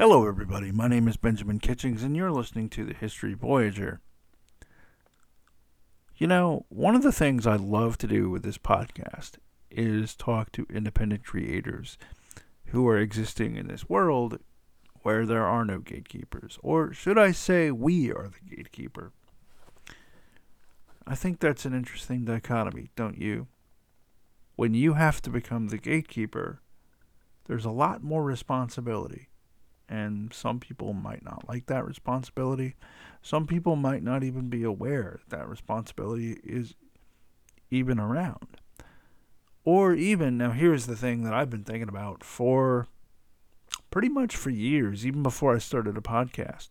Hello, everybody. My name is Benjamin Kitchings, and you're listening to the History Voyager. You know, one of the things I love to do with this podcast is talk to independent creators who are existing in this world where there are no gatekeepers. Or should I say, we are the gatekeeper? I think that's an interesting dichotomy, don't you? When you have to become the gatekeeper, there's a lot more responsibility. And some people might not like that responsibility. Some people might not even be aware that, responsibility is even around. Or even, now here's the thing that I've been thinking about for pretty much for years, even before I started a podcast.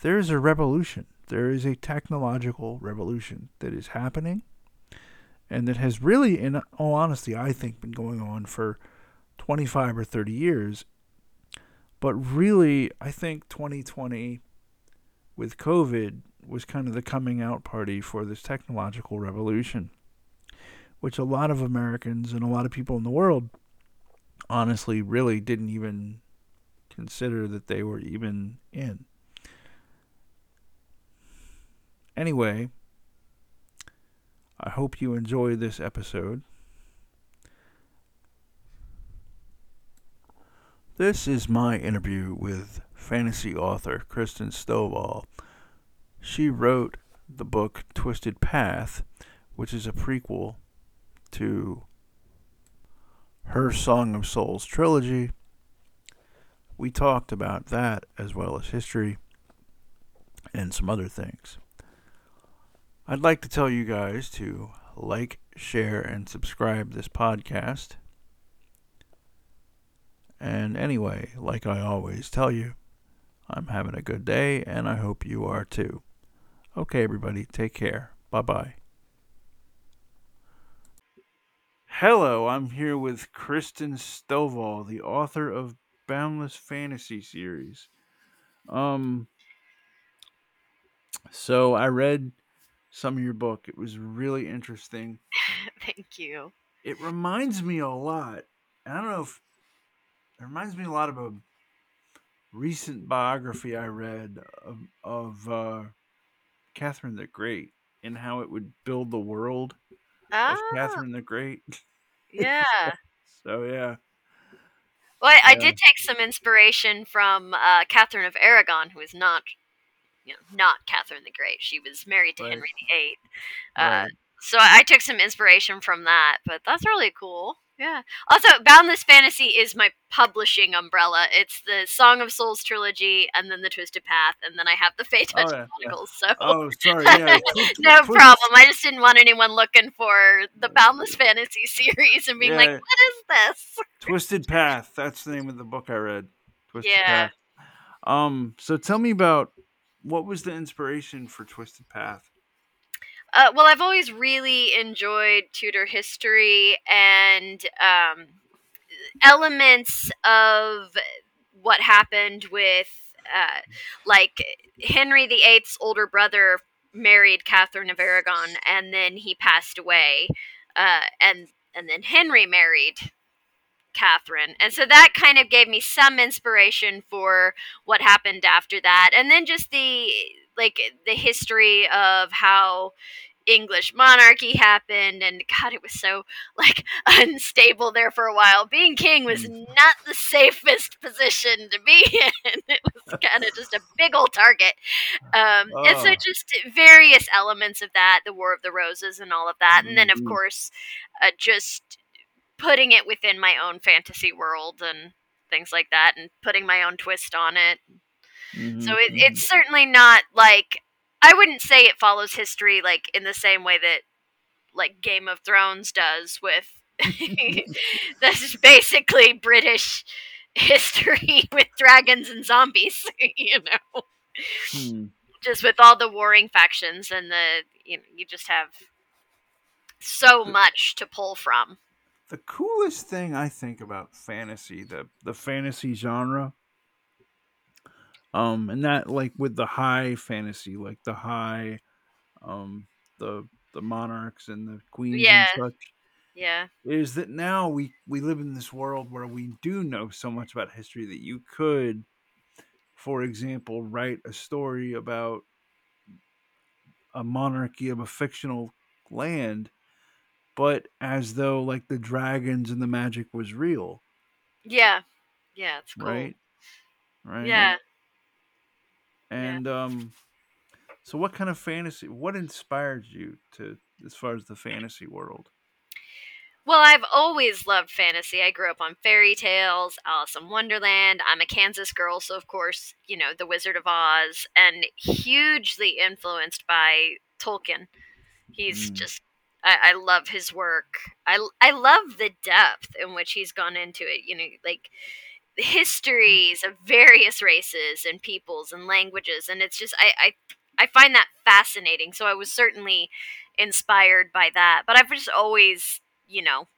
There's a revolution. There is a technological revolution that is happening and that has really, in all honesty, I think, been going on for 25 or 30 years. But really, I think 2020 with COVID was kind of the coming out party for this technological revolution, which a lot of Americans and a lot of people in the world honestly really didn't even consider that they were even in. Anyway, I hope you enjoy this episode. This is my interview with fantasy author Christen Stovall. She wrote the book Twisted Path, which is a prequel to her Song of Souls trilogy. We talked about that as well as history and some other things. I'd like to tell you guys to like, share, and subscribe this podcast. And anyway, like I always tell you, I'm having a good day, and I hope you are too. Okay, everybody, take care. Bye bye. Hello, I'm here with Christen Stovall, the author of Boundless Fantasy series. Um, so I read some of your book. It was really interesting. Thank you. It reminds me a lot. I don't know if it reminds me a lot of a recent biography I read of, of uh, Catherine the Great and how it would build the world ah, of Catherine the Great. Yeah. so yeah. Well, I, yeah. I, did take some inspiration from uh, Catherine of Aragon, who is not you know, not Catherine the Great. She was married to right. Henry VIII. Uh, right. So I took some inspiration from that, but that's really cool. Yeah. Also, Boundless Fantasy is my publishing umbrella. It's the Song of Souls trilogy, and then the Twisted Path, and then I have the Fate Touch oh, yeah, Chronicles. Yeah. So. Oh, sorry. Yeah. no problem. I just didn't want anyone looking for the Boundless Fantasy series and being yeah. like, "What is this?" Twisted Path. That's the name of the book I read. Twisted yeah. Path. Um. So tell me about what was the inspiration for Twisted Path? Uh, well, I've always really enjoyed Tudor history and um, elements of what happened with, uh, like, Henry VIII's older brother married Catherine of Aragon, and then he passed away, uh, and and then Henry married Catherine. And so that kind of gave me some inspiration for what happened after that. And then just the like the history of how English monarchy happened and god it was so like unstable there for a while. Being king was mm. not the safest position to be in. It was kind of just a big old target. Um, oh. and so oh. just various elements of that, the War of the Roses and all of that. And then of mm-hmm. course uh, just putting it within my own fantasy world and things like that and putting my own twist on it. Mm-hmm. So it, it's mm-hmm. certainly not like I wouldn't say it follows history like in the same way that like Game of Thrones does with that's basically British history with dragons and zombies, you know. Hmm. Just with all the warring factions and the you know, you just have so much to pull from the coolest thing I think about fantasy, the the fantasy genre, um, and that like with the high fantasy, like the high, um, the the monarchs and the queens yeah. and such. Yeah. Is that now we we live in this world where we do know so much about history that you could for example, write a story about a monarchy of a fictional land, but as though like the dragons and the magic was real, Yeah. Yeah, it's cool. right? Right. Yeah. And um, so what kind of fantasy? What inspired you to as far as the fantasy world? Well, I've always loved fantasy. I grew up on fairy tales, Alice in Wonderland. I'm a Kansas girl, so of course, you know, The Wizard of Oz, and hugely influenced by Tolkien. He's Mm. just, I, I love his work. I, I love the depth in which he's gone into it. You know, like histories of various races and peoples and languages, and it's just, I, I, I find that fascinating. So I was certainly inspired by that. But I've just always you know,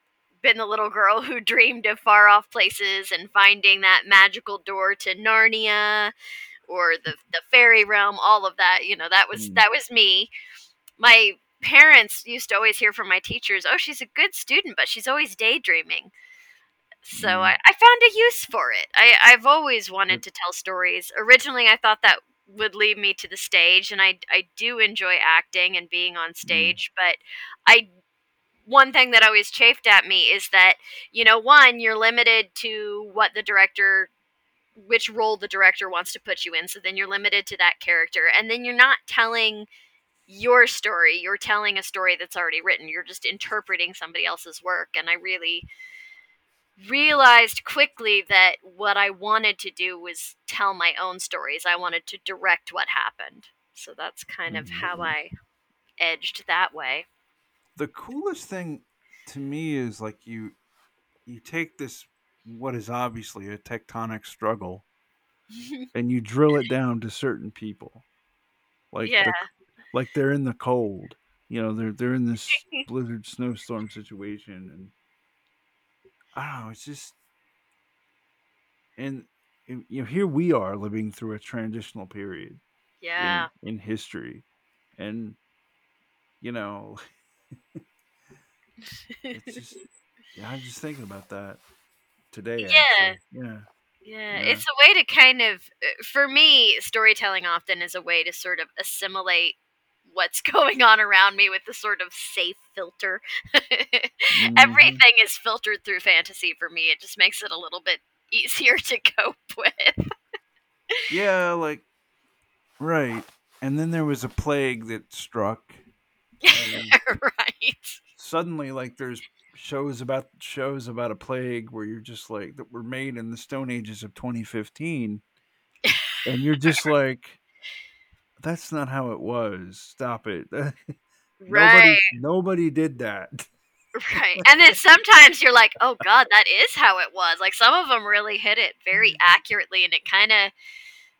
been the little girl who dreamed of far off places and finding that magical door to Narnia or the the fairy realm, all of that, you know, that was Mm. that was me. My parents used to always hear from my teachers, "Oh, she's a good student, but she's always daydreaming." So Mm. I, I found a use for it. I, I've always wanted to tell stories. Originally, I thought that would lead me to the stage, and I, I do enjoy acting and being on stage, but I one thing that always chafed at me is that you know one you're limited to what the director which role the director wants to put you in so then you're limited to that character and then you're not telling your story you're telling a story that's already written you're just interpreting somebody else's work and i really realized quickly that what i wanted to do was tell my own stories. I wanted to direct what happened. So that's kind of how Mhm. i edged that way. The coolest thing to me is like you you take this what is obviously a tectonic struggle and you drill it down to certain people. Like yeah. the, like they're in the cold you know they're they're in this blizzard snowstorm situation and i don't know it's just and you know here we are living through a transitional period yeah in, in history and you know it's just yeah i'm just thinking about that today Yeah. actually. yeah Yeah, Yeah. it's a way to kind of, uh, for me, storytelling often is a way to sort of assimilate what's going on around me with the sort of safe filter. Mhm. Everything is filtered through fantasy for me. It just makes it a little bit easier to cope with. yeah like right and then there was a plague that struck right. suddenly like there's shows about shows about a plague where you're just like that were made in the stone ages of 2015 and you're just like that's not how it was stop it Right. nobody nobody did that Right. And then sometimes you're like, oh God, that is how it was. Like some of them really hit it very mm. accurately and it kind of,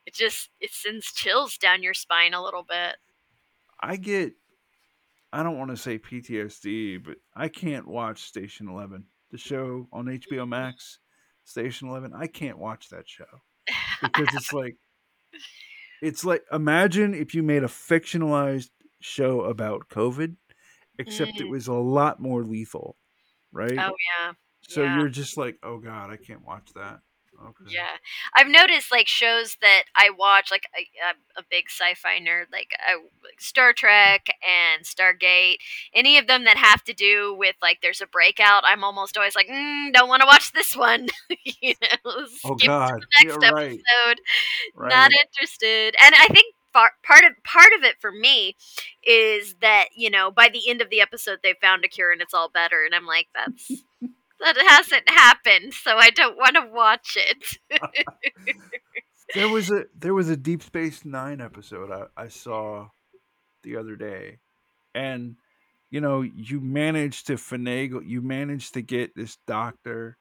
it just, it sends chills down your spine a little bit. i get i don't want to say ptsd but i can't watch station 11 the show on hbo mm. max station 11 i can't watch that show because it's like it's like imagine if you made a fictionalized show about covid except it Mm. was a lot more lethal right Oh yeah. so yeah. you're just like oh god i can't watch that okay Yeah, I've noticed like shows that I watch, like I, I'm a big sci-fi nerd, like, I, like Star Trek and Stargate. Any of them that have to do with like there's a breakout, I'm almost always like, mm, don't want to watch this one. you know, oh skip to god the next yeah, right episode. right Not interested. And I think far, part of part of it for me is that you know by the end of the episode they found a cure and it's all better, and I'm like, that's. That hasn't happened, so I don't want to watch it. there was a there was a deep space nine episode I, I saw the other day and you know you managed to finagle you managed to get this doctor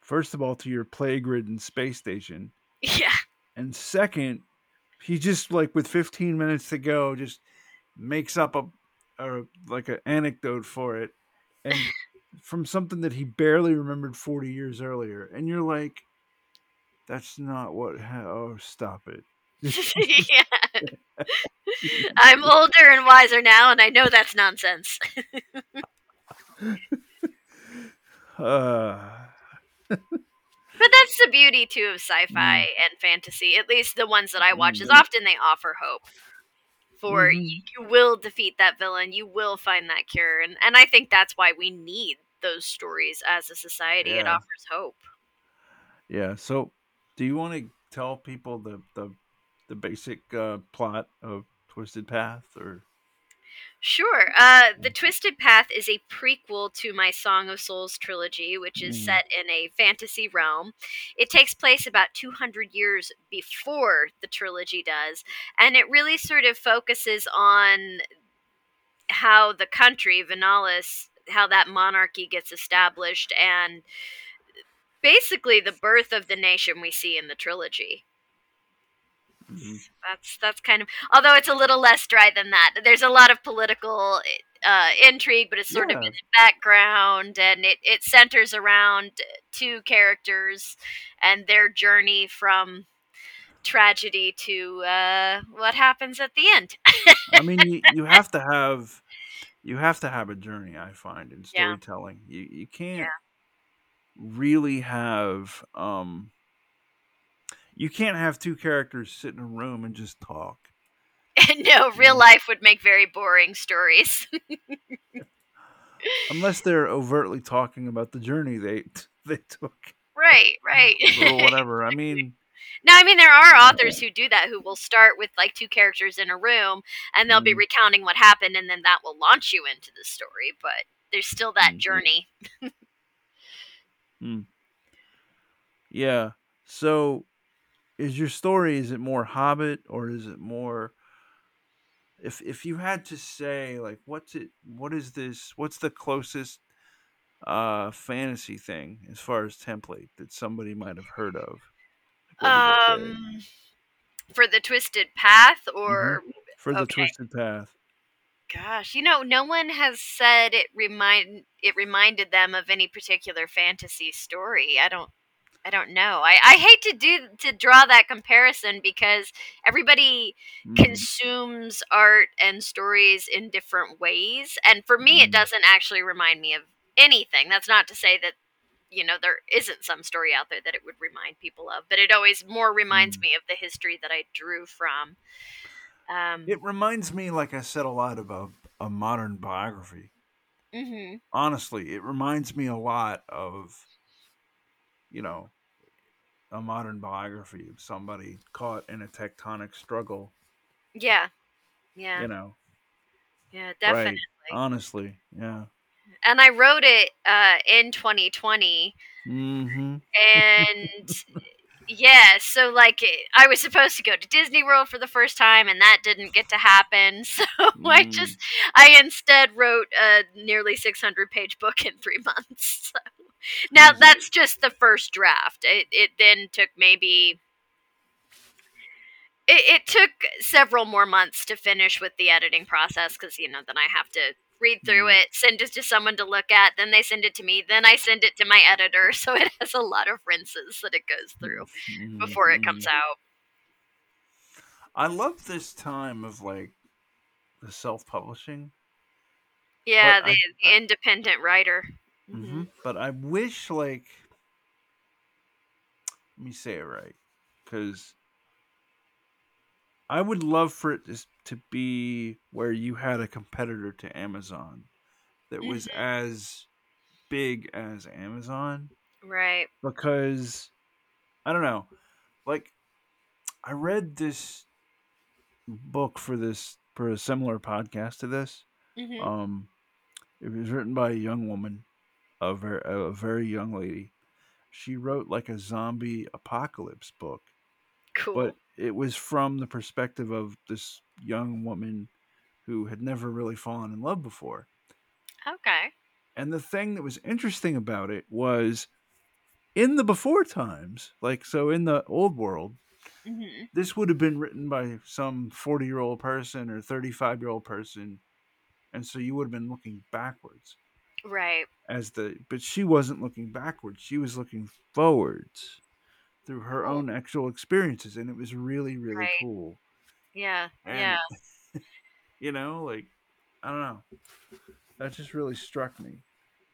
first of all to your plague ridden space station yeah. and second he just like with 15 minutes to go just makes up a, a like an anecdote for it and from something that he barely remembered 40 years earlier and you're like that's not what ha- oh stop it yeah. I'm older and wiser now, and I know that's nonsense. uh, But that's the beauty too of sci-fi and fantasy. At least the ones that I watch is Mm. often they offer hope. For Mhm. you, you will defeat that villain, you will find that cure, and and I think that's why we need those stories as a society. It offers hope. Yeah. So, do you want to tell people the the the basic uh, plot of Twisted Path, or Sure. Uh, the Twisted Path is a prequel to my Song of Souls trilogy, which is Mm. set in a fantasy realm. It takes place about 200 years before the trilogy does, and it really sort of focuses on how the country, Venalis, how that monarchy gets established, and basically the birth of the nation we see in the trilogy. Mhm. That's that's kind of although it's a little less dry than that. There's a lot of political uh, intrigue, but it's sort of in the background, and it it centers around two characters and their journey from tragedy to uh, what happens at the end. I mean, you, you have to have you have to have a journey. I find in Yeah. storytelling, you you can't Yeah. really have um you can't have two characters sit in a room and just talk. no, real Mm. life would make very boring stories. unless they're overtly talking about the journey they they took right, right. or whatever. I mean, No, I mean there are authors who do that who will start with like two characters in a room and they'll be Mhm. recounting what happened and then that will launch you into the story, but there's still that Mhm. journey. yeah. So, is your story is it more Hobbit or is it more? If if you had to say like what's it what is this what's the closest uh fantasy thing as far as template that somebody might have heard of What would that be? Um for the twisted path or for the okay. twisted path gosh, you know, no one has said it remind it reminded them of any particular fantasy story. I don't I don't know. I, I hate to do to draw that comparison because everybody Mhm. consumes art and stories in different ways. And for me, it Mhm. doesn't actually remind me of anything. That's not to say that, you know, there isn't some story out there that it would remind people of, but it always more reminds Mm. me of the history that I drew from. Um, it reminds me like i said a lot about a modern biography Mm-hmm. honestly, it reminds me a lot of, you know, a modern biography of somebody caught in a tectonic struggle. Yeah. Yeah. You know, yeah, definitely. right? Honestly, yeah. And I wrote it uh, in 2020. Mm-hmm. And yeah, so like it- I was supposed to go to Disney World for the first time, and that didn't get to happen. So I Mm. just, I instead wrote a nearly 600 page book in three months. So. Now Jesus. that's just the first draft. It, it then took maybe. It, it took several more months to finish with the editing process because you know then I have to read through Mm. it, send it to someone to look at, then they send it to me, then I send it to my editor. So it has a lot of rinses that it goes through before it comes mhm. out. I love this time of like the self-publishing. Yeah, the, I- the independent writer. Mhm. hmm But I wish like let me say it right because I would love for it to be where you had a competitor to Amazon that was Mhm. as big as Amazon Right. because I don't know like I read this book for this for a similar podcast to this hmm um, it was written by a young woman, a very, a very young lady. She wrote like a zombie apocalypse book, cool. but it was from the perspective of this young woman who had never really fallen in love before. okay. And the thing that was interesting about it was in the before times, like so in the old world, hmm this would have been written by some 40 year old person or 35 year old person. And so you would have been looking backwards. Right. as the but she wasn't looking backwards she was looking forwards through her oh. own actual experiences and it was really really Right. cool Yeah. and yeah. you know like i don't know that just really struck me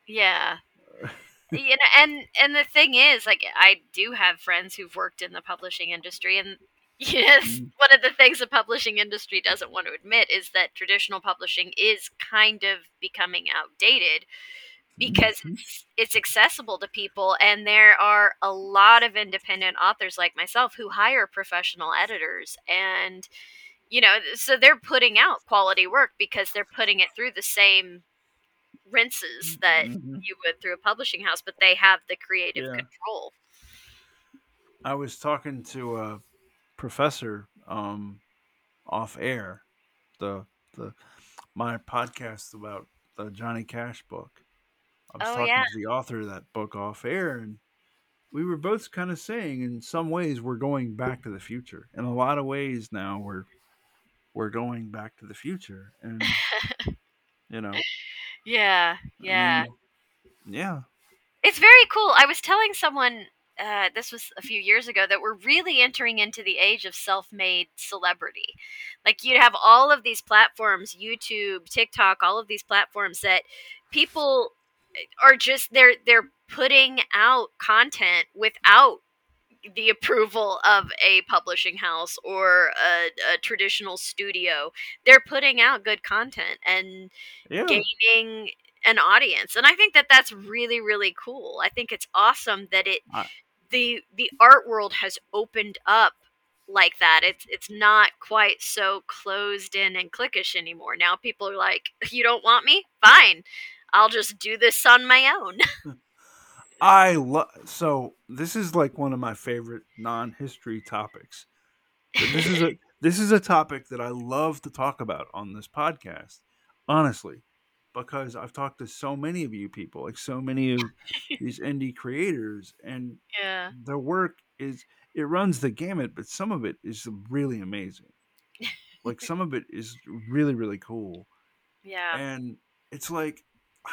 Yeah. you know, and and the thing is, like, I do have friends who've worked in the publishing industry, and yes, Mm. one of the things the publishing industry doesn't want to admit is that traditional publishing is kind of becoming outdated because Mhm. it's, it's accessible to people and there are a lot of independent authors like myself who hire professional editors and you know so they're putting out quality work because they're putting it through the same rinses that Mhm. you would through a publishing house but they have the creative Yeah. control I was talking to a professor um, off air, the the my podcast about the Johnny Cash book. I was Oh, talking yeah. to the author of that book off air, and we were both kind of saying, in some ways, we're going back to the future. In a lot of ways, now we're we're going back to the future, and you know, yeah I yeah mean, yeah, It's very cool. I was telling someone uh, this was a few years ago that we're really entering into the age of self-made celebrity. Like you'd have all of these platforms, YouTube, TikTok, all of these platforms that people are just they're they're putting out content without the approval of a publishing house or a, a traditional studio. They're putting out good content and yeah. gaining an audience and i think that that's really really cool i think it's awesome that it I- the the art world has opened up like that it's it's not quite so closed in and cliquish anymore now people are like you don't want me fine i'll just do this on my own I love. So this is like one of my favorite non-history topics. This is a this is a topic that I love to talk about on this podcast. Honestly, because I've talked to so many of you people, like so many of these indie creators, and yeah their work is it runs the gamut, but some of it is really amazing. Like some of it is really really cool. yeah and it's like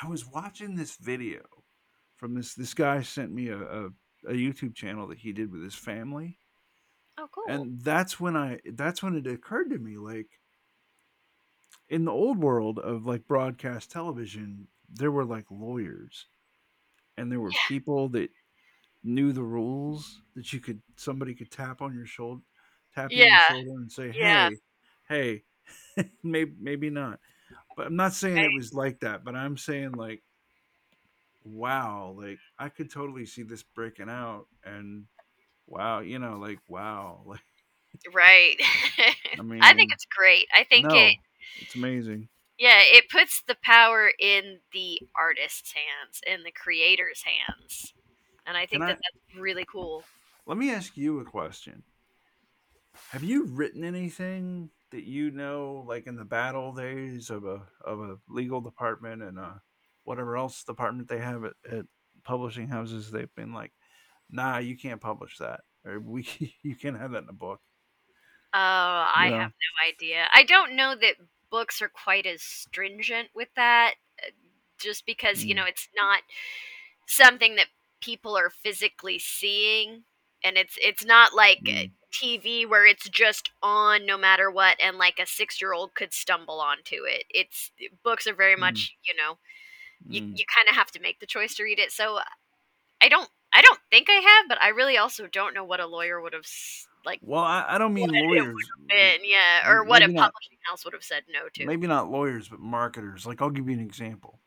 I was watching this video from this this guy sent me a, a, a YouTube channel that he did with his family, oh cool and that's when I that's when it occurred to me like in the old world of like broadcast television, there were like lawyers, and there were Yeah. people that knew the rules that you could somebody could tap on your shoulder, tap you on Yeah. your shoulder and say, Yeah. "Hey, hey," maybe maybe not. But I'm not saying Right. it was like that. But I'm saying like, wow, like I could totally see this breaking out, and wow, you know, like wow, like right I mean, i think it's great i think no, it it's amazing. Yeah, it puts the power in the artist's hands, in the creator's hands. And I think that I- that's really cool. Let me ask you a question. Have you written anything that you know, like in the battle days of a of a legal department and uh whatever else department they have at, at publishing houses? They've been like, "Nah, you can't publish that, or we you can't have that in a book." Oh, I Yeah. have no idea. I don't know that books are quite as stringent with that, uh, just because, you Mm. know, it's not something that people are physically seeing. And it's it's not like uh, Mm. TV where it's just on no matter what, and like a six year old could stumble onto it. It's books are very Mm. much, you know, you, Mm. you kind of have to make the choice to read it. So I don't I don't think I have, but I really also don't know what a lawyer would have like Well, I, I don't mean lawyers. been, yeah, or what a Maybe not. publishing house would have said no to. Maybe not lawyers, but marketers. Like I'll give you an example.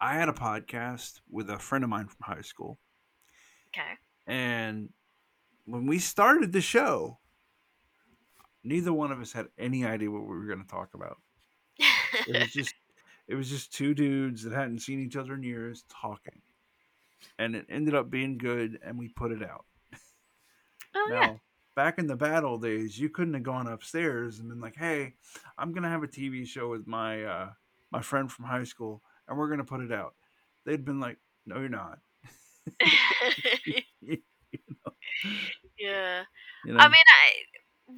I had a podcast with a friend of mine from high school. Okay. And when we started the show, neither one of us had any idea what we were going to talk about. It was just it was just two dudes that hadn't seen each other in years talking. And it ended up being good and we put it out. oh now, yeah. Back in the battle days, you couldn't have gone upstairs and been like, "Hey, I'm going to have a TV show with my uh my friend from high school and we're going to put it out." They'd been like, "No, you're not." yeah. You know? I mean, I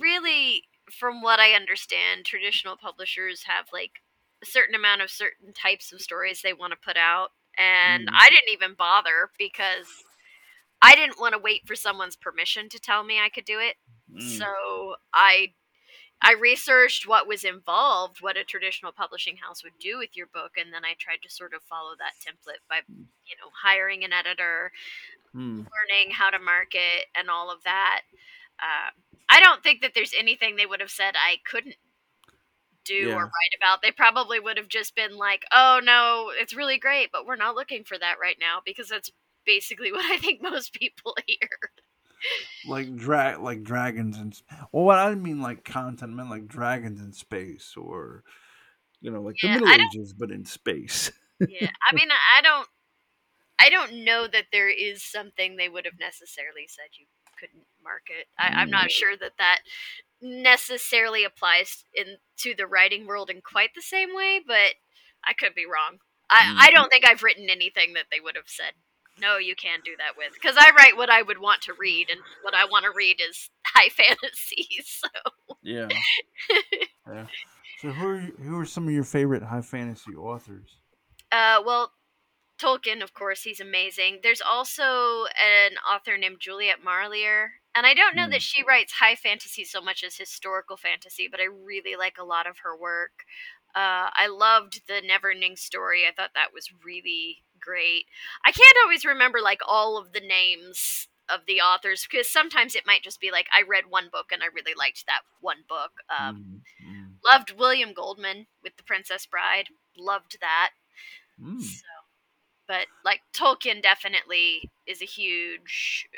really, from what I understand, traditional publishers have like a certain amount of certain types of stories they want to put out, and Mm. I didn't even bother because I didn't want to wait for someone's permission to tell me I could do it. Mm. So I I researched what was involved, what a traditional publishing house would do with your book, and then I tried to sort of follow that template by, you know, hiring an editor, Hmm. learning how to market, and all of that. Uh, I don't think that there's anything they would have said I couldn't do Yeah. or write about. They probably would have just been like, "Oh no, it's really great, but we're not looking for that right now," because that's basically what I think most people hear. Like drag, like dragons and well, what I didn't mean like content, I meant like dragons in space, or you know, like Yeah, the Middle Ages, but in space. yeah, I mean, I don't, I don't know that there is something they would have necessarily said you couldn't market. I, I'm Mm. not sure that that necessarily applies in to the writing world in quite the same way, but I could be wrong. I, I Mm. don't think I've written anything that they would have said. No, you can't do that with because I write what I would want to read, and what I want to read is high fantasy. So Yeah. yeah. So who are you- who are some of your favorite high fantasy authors? Uh, well, Tolkien, of course, he's amazing. There's also an author named Juliet Marillier, and I don't know Hmm. that she writes high fantasy so much as historical fantasy, but I really like a lot of her work. Uh, I loved the Neverending Story. I thought that was really great. I can't always remember like all of the names of the authors because sometimes it might just be like I read one book and I really liked that one book. Um, Mm, mm, Loved William Goldman with The Princess Bride. Loved that. mm. So, but like Tolkien definitely is a huge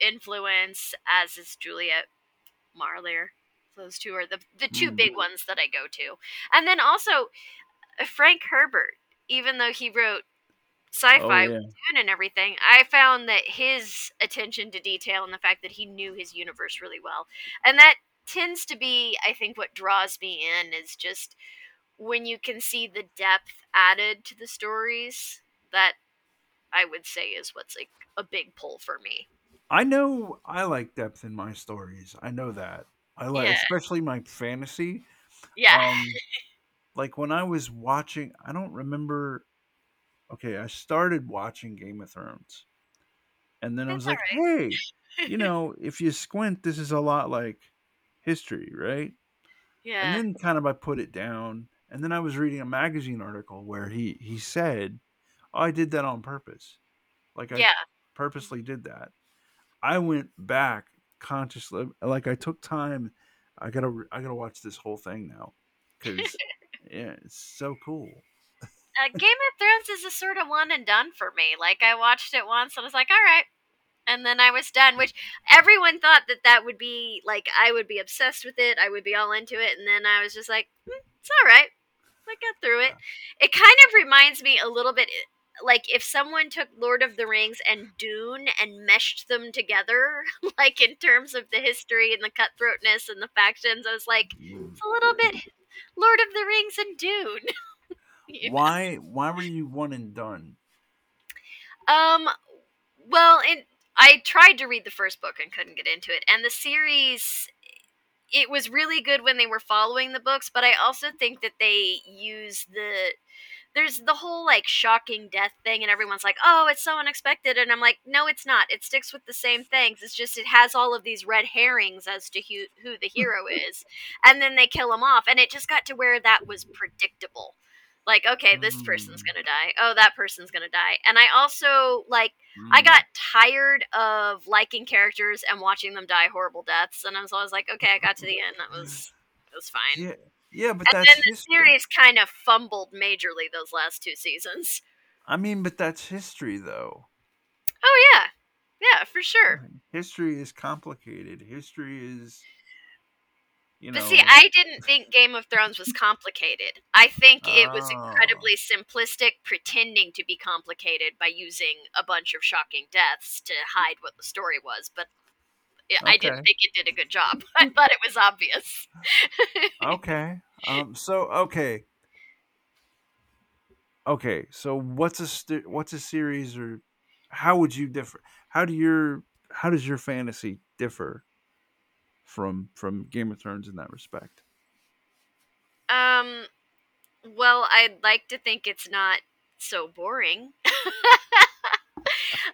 influence, as is Juliet Marillier. Those two are the the two Hmm. big ones that I go to, and then also uh, Frank Herbert. Even though he wrote sci-fi Oh, yeah. and everything, I found that his attention to detail and the fact that he knew his universe really well, and that tends to be, I think, what draws me in is just when you can see the depth added to the stories. That I would say is what's like a big pull for me. I know I like depth in my stories. I know that. I like Yeah. especially my fantasy. Yeah. Um like when I was watching I don't remember okay, I started watching Game of Thrones. And then I was like, "Hey, you know, if you squint, this is a lot like history, right?" yeah. And then kind of I put it down. And then I was reading a magazine article where he he said, oh, "I did that on purpose. Like I yeah. Mm-hmm. purposely did that." I went back consciously, like I took time. I gotta I gotta watch this whole thing now because yeah, it's so cool. Uh, Game of Thrones is a sort of one and done for me. Like I watched it once and I was like, all right, and then I was done. Which everyone thought that that would be like I would be obsessed with it. I would be all into it, and then I was just like, hmm, it's all right. I got through it. It kind of reminds me a little bit like if someone took Lord of the Rings and Dune and meshed them together, like in terms of the history and the cutthroatness and the factions. I was like, it's a little bit Lord of the Rings and Dune. You? Why why were you one and done? Um, well, in I tried to read the first book and couldn't get into it, and the series. It was really good when they were following the books, but I also think that they use the there's the whole like shocking death thing and everyone's like oh it's so unexpected and i'm like no it's not it sticks with the same things it's just it has all of these red herrings as to who, who the hero is and then they kill him off and it just got to where that was predictable like okay this person's Mm. gonna die oh that person's gonna die and i also like I Mm. got tired of liking characters and watching them die horrible deaths, and I was always like, okay, I got to the end. That was that was fine. yeah yeah, but and then the history. series kind of fumbled majorly those last two seasons. I mean, but that's history though. Oh yeah, yeah, for sure. History is complicated. History is you know But see, I didn't think Game of Thrones was complicated. I think it was Oh. incredibly simplistic, pretending to be complicated by using a bunch of shocking deaths to hide what the story was. But I didn't think it did a good job. I thought it was obvious. okay. Um. So okay. Okay. So what's a st- what's a series or how would you differ? How do your how does your fantasy differ from from Game of Thrones in that respect? Um, well, I'd like to think it's not so boring.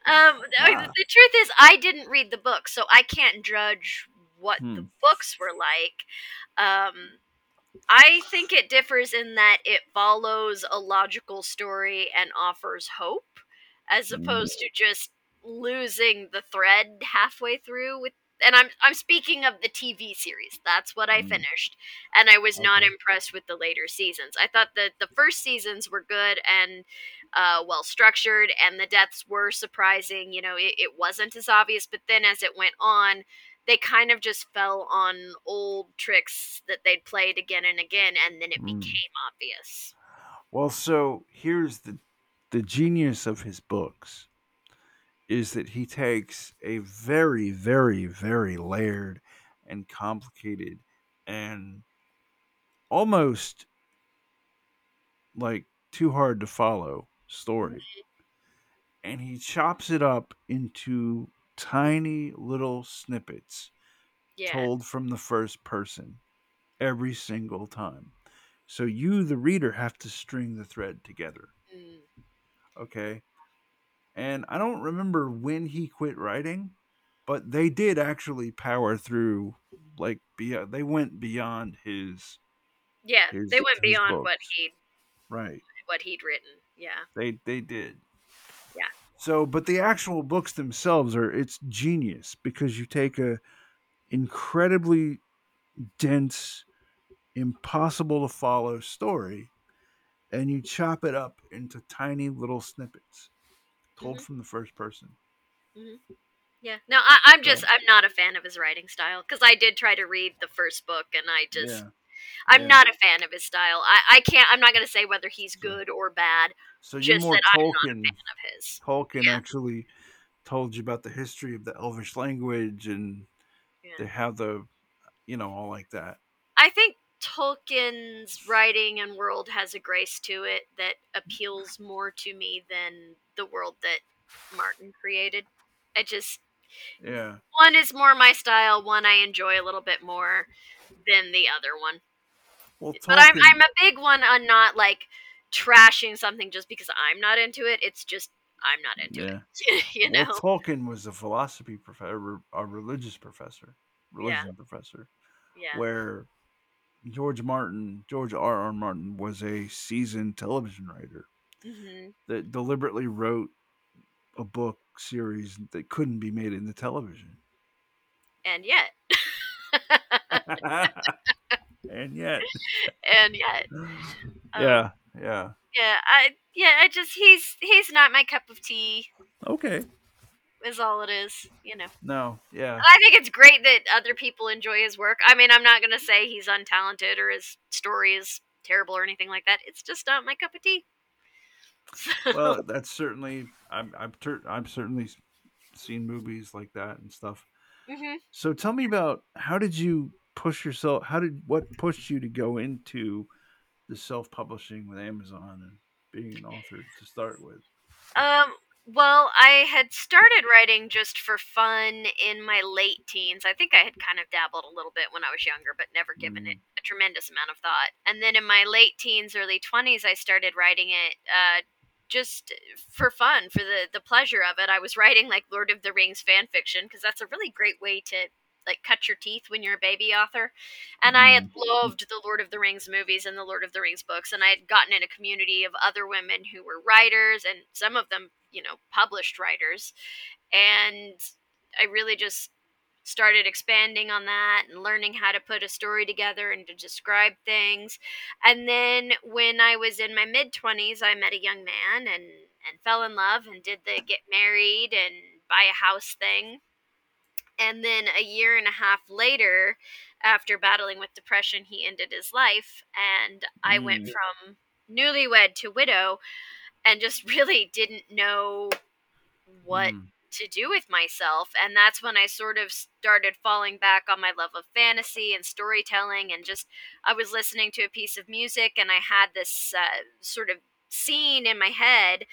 um, Ah. the truth is, I didn't read the book, so I can't judge what Hmm. the books were like. Um, I think it differs in that it follows a logical story and offers hope, as Mm. opposed to just losing the thread halfway through with. And I'm I'm speaking of the TV series. That's what I Mm. finished, and I was not impressed with the later seasons. I thought that the first seasons were good and uh, well structured, and the deaths were surprising. You know, it, it wasn't as obvious, but then as it went on, they kind of just fell on old tricks that they'd played again and again, and then it Mm. became obvious. Well, so here's the the genius of his books is that he takes a very, very, very layered and complicated and almost like too hard to follow story. And he chops it up into tiny little snippets Yeah. told from the first person every single time. So you, the reader, have to string the thread together. Mm. Okay. And I don't remember when he quit writing, but they did actually power through like be they went beyond his Yeah, His- they went beyond what he right. what he'd written. Yeah. They they did. Yeah. So, but the actual books themselves are it's genius because you take a incredibly dense, impossible to follow story and you chop it up into tiny little snippets told Mhm. from the first person. Yeah. No, I, I'm just I'm not a fan of his writing style because I did try to read the first book and I just yeah. I'm yeah. not a fan of his style. I I can't I'm not gonna say whether he's good or bad. So you're Just more that I'm not a Tolkien. fan of his. Tolkien Yeah. actually told you about the history of the Elvish language and they have the, you know, all like that. I think Tolkien's writing and world has a grace to it that appeals more to me than the world that Martin created. I just Yeah. one is more my style, one I enjoy a little bit more than the other one. Well, Tolkien. But I'm I'm a big one on not like trashing something just because I'm not into it. It's just I'm not into yeah. it. you know. Well, Tolkien was a philosophy professor, a religious professor, religion professor, yeah. where George Martin, George R. R. Martin, was a seasoned television writer hmm that deliberately wrote a book series that couldn't be made into television. And yet. and yet, and yet. Um, yeah, yeah, Yeah, I yeah, I just he's he's not my cup of tea. okay, Is all it is, you know. no, yeah, And I think it's great that other people enjoy his work. I mean, I'm not gonna say he's untalented or his story is terrible or anything like that. It's just not my cup of tea. well, that's certainly I'm I'm ter- I've certainly seen movies like that and stuff. hmm So tell me about how did you push yourself? How did what pushed you to go into the self publishing with Amazon and being an author to start with? Um. Well, I had started writing just for fun in my late teens. I think I had kind of dabbled a little bit when I was younger, but never given it a tremendous amount of thought. And then in my late teens, early 20s, I started writing it uh, just for fun, for the, the pleasure of it. I was writing like Lord of the Rings fan fiction because that's a really great way to like cut your teeth when you're a baby author. And I had loved the Lord of the Rings movies and the Lord of the Rings books, and I had gotten in a community of other women who were writers, and some of them, you know, published writers. And I really just started expanding on that and learning how to put a story together and to describe things. And then when I was in my mid 20s, I met a young man and and fell in love and did the get married and buy a house thing. And then a year and a half later, after battling with depression, he ended his life. And I went Mm. from newlywed to widow and just really didn't know what Mm. to do with myself. And that's when I sort of started falling back on my love of fantasy and storytelling. And just, I was listening to a piece of music and I had this uh, sort of scene in my head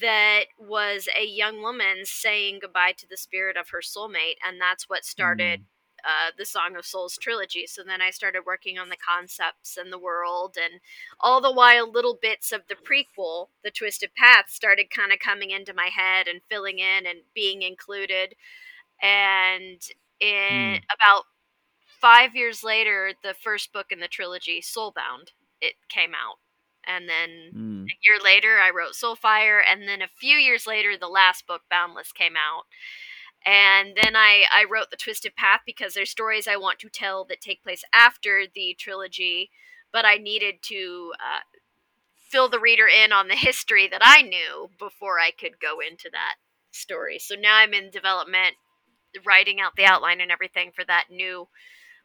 that was a young woman saying goodbye to the spirit of her soulmate. And that's what started uh, the Song of Souls trilogy. So then I started working on the concepts and the world, and all the while, little bits of the prequel, The Twisted Path, started kind of coming into my head and filling in and being included. And in about five years later, the first book in the trilogy, Soulbound, it came out. And then Mm. a year later, I wrote Soulfire. And then a few years later, the last book, Boundless, came out. And then I, I wrote The Twisted Path because there's stories I want to tell that take place after the trilogy, but I needed to uh, fill the reader in on the history that I knew before I could go into that story. So now I'm in development, writing out the outline and everything for that new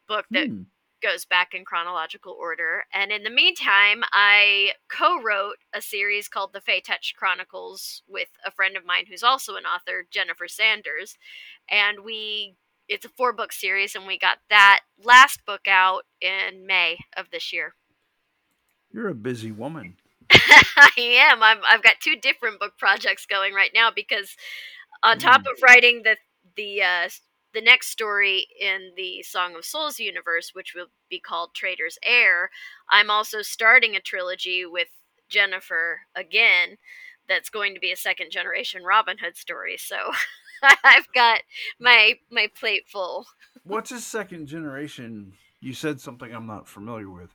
book that Hmm. Goes back in chronological order. And in the meantime, I co wrote a series called The Fey Touch Chronicles with a friend of mine who's also an author, Jennifer Sanders. And we, it's a four book series, and we got that last book out in May of this year. You're a busy woman. I am. I'm, I've got two different book projects going right now because, on top Mm. of writing the the uh, the next story in the Song of Souls universe, which will be called Trader's Heir, I'm also starting a trilogy with Jennifer again. That's going to be a second generation Robin Hood story. So I've got my my plate full. What's a second generation? You said something I'm not familiar with.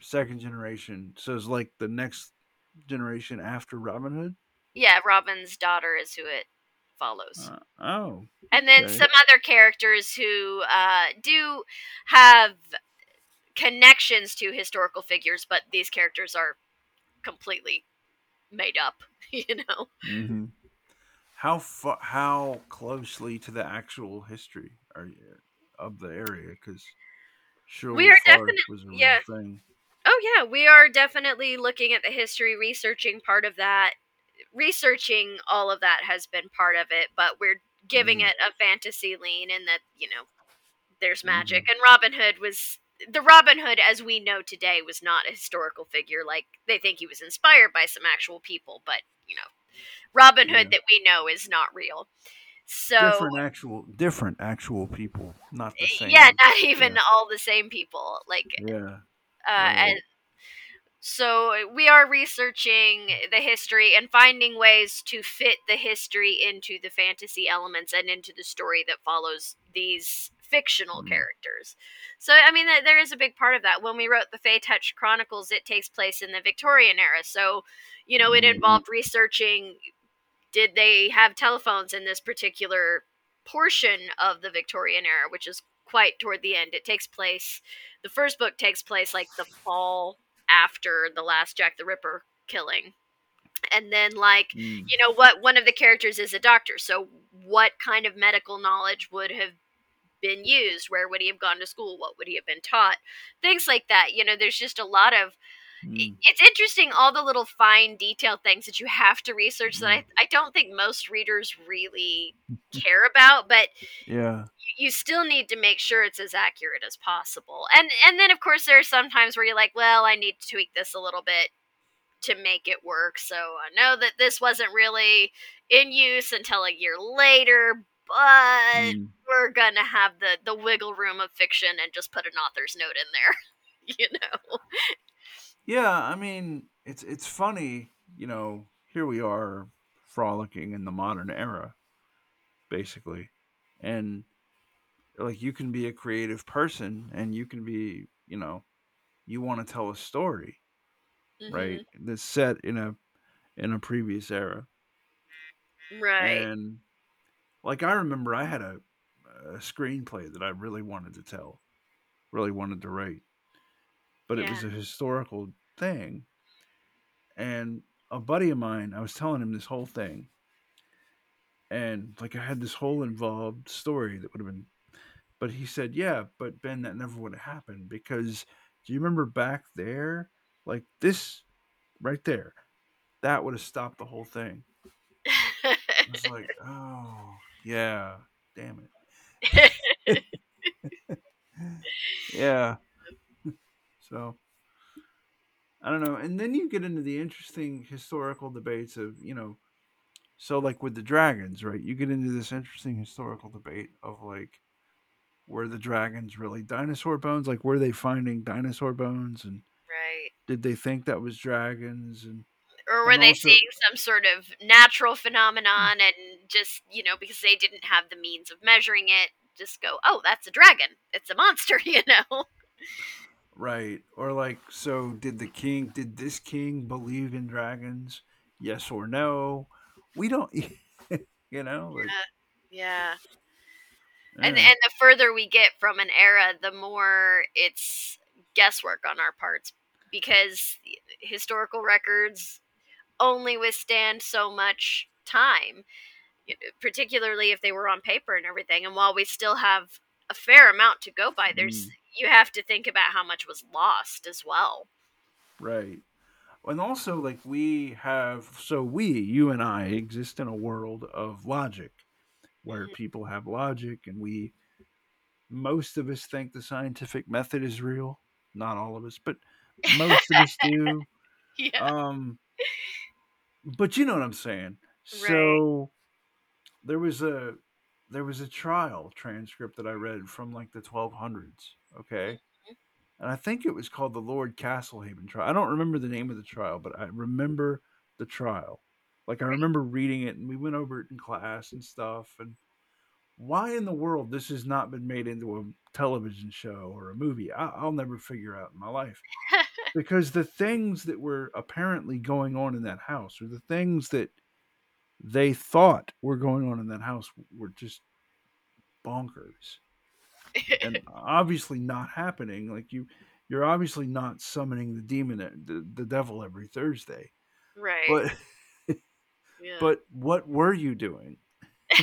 Second generation. So it's like the next generation after Robin Hood? Yeah, Robin's daughter is who it follows. Uh, oh. and then okay. some other characters who uh, do have connections to historical figures, but these characters are completely made up. You know, hmm How fu- how closely to the actual history are you of the area? Because sure, We are definite- was a real yeah. thing. oh yeah, we are definitely looking at the history, researching part of that. Researching all of that has been part of it, but we're giving Mhm. it a fantasy lean in that you know there's magic. And Robin Hood was the Robin Hood as we know today was not a historical figure. Like they think he was inspired by some actual people, but you know, Robin Hood Yeah. that we know is not real. So different actual different actual people, not the same. yeah, not even Yeah. all the same people. Like Yeah. uh, Right. and so we are researching the history and finding ways to fit the history into the fantasy elements and into the story that follows these fictional Mm. characters. So I mean, th- there is a big part of that. When we wrote the Fey Touch Chronicles, it takes place in the Victorian era, so you know it Mhm. involved researching. Did they have telephones in this particular portion of the Victorian era, which is quite toward the end? It takes place the first book takes place like the fall after the last Jack the Ripper killing. And then like Mm. you know what one of the characters is a doctor. So what kind of medical knowledge would have been used? Where would he have gone to school? What would he have been taught? Things like that. You know, there's just a lot of Mm. it's interesting all the little fine detailed things that you have to research that I, I don't think most readers really care about but Yeah. you, you still need to make sure it's as accurate as possible. And and then of course there are some times where you're like, well, I need to tweak this a little bit to make it work. So I know that this wasn't really in use until a year later, but Mm. we're gonna have the the wiggle room of fiction and just put an author's note in there. you know. Yeah, I mean, it's it's funny, you know, here we are frolicking in the modern era basically. And like you can be a creative person and you can be, you know, you want to tell a story, right? That's set in a in a previous era. Mhm. Right. And like I remember I had a, a screenplay that I really wanted to tell, really wanted to write. But it was a historical thing. And a buddy of mine, I was telling him this whole thing. And like I had this whole involved story that would have been but he said, "Yeah, but Ben that never would have happened because do you remember back there? Like this right there. That would have stopped the whole thing." I was like, oh, yeah, damn it. yeah. So, I don't know. And then you get into the interesting historical debates of, you know, so like with the dragons, right? You get into this interesting historical debate of like, were the dragons really dinosaur bones? Like, were they finding dinosaur bones? And right. did they think that was dragons? And Or were And they also- seeing some sort of natural phenomenon and just, you know, because they didn't have the means of measuring it, just go, "Oh, that's a dragon. It's a monster," you know. Right. Or like, so did the king? Did this king believe in dragons? Yes or no? We don't. you know. Like, yeah. And and the further we get from an era, the more it's guesswork on our parts because historical records only withstand so much time, particularly if they were on paper and everything. And while we still have a fair amount to go by, there's mm. You have to think about how much was lost as well. Right. And also like we have so we, you and I exist in a world of logic where mm-hmm. people have logic and we most of us think the scientific method is real. Not all of us, but most of us do. Yeah. Um but you know what I'm saying. Right. So there was a there was a trial transcript that I read from like the 1200s, okay? Mm-hmm. And I think it was called the Lord Castlehaven trial. I don't remember the name of the trial, but I remember the trial. Like I remember reading it and we went over it in class and stuff and why in the world this has not been made into a television show or a movie I, will never figure out in my life because the things that were apparently going on in that house or the things that they thought were going on in that house were just bonkers and obviously not happening like you you're obviously not summoning the demon the, the devil every thursday right but yeah. but what were you doing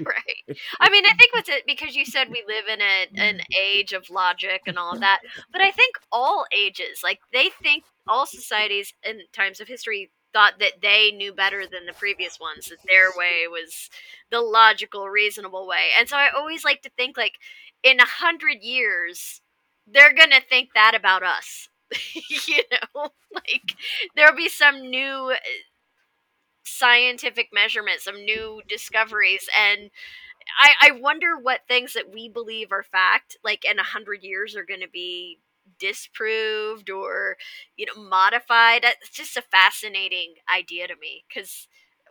right. I mean, I think what's it because you said we live in a, an age of logic and all of that, but I think all ages, like they think all societies in times of history thought that they knew better than the previous ones, that their way was the logical, reasonable way. And so I always like to think like in a hundred years, they're gonna think that about us. you know, like there'll be some new uh, scientific measurement, some new discoveries, and I, I wonder what things that we believe are fact, like in a hundred years, are going to be disproved or you know modified. It's just a fascinating idea to me because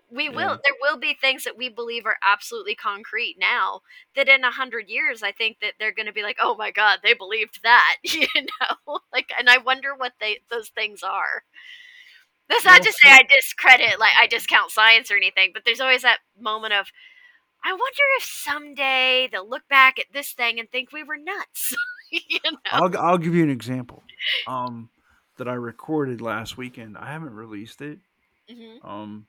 we will yeah. there will be things that we believe are absolutely concrete now that in a hundred years i think that they're going to be like oh my god they believed that you know like and i wonder what they those things are that's not to say I discredit, like I discount science or anything, but there's always that moment of, I wonder if someday they'll look back at this thing and think we were nuts. you know? I'll I'll give you an example, um, that I recorded last weekend. I haven't released it. Mm-hmm. Um,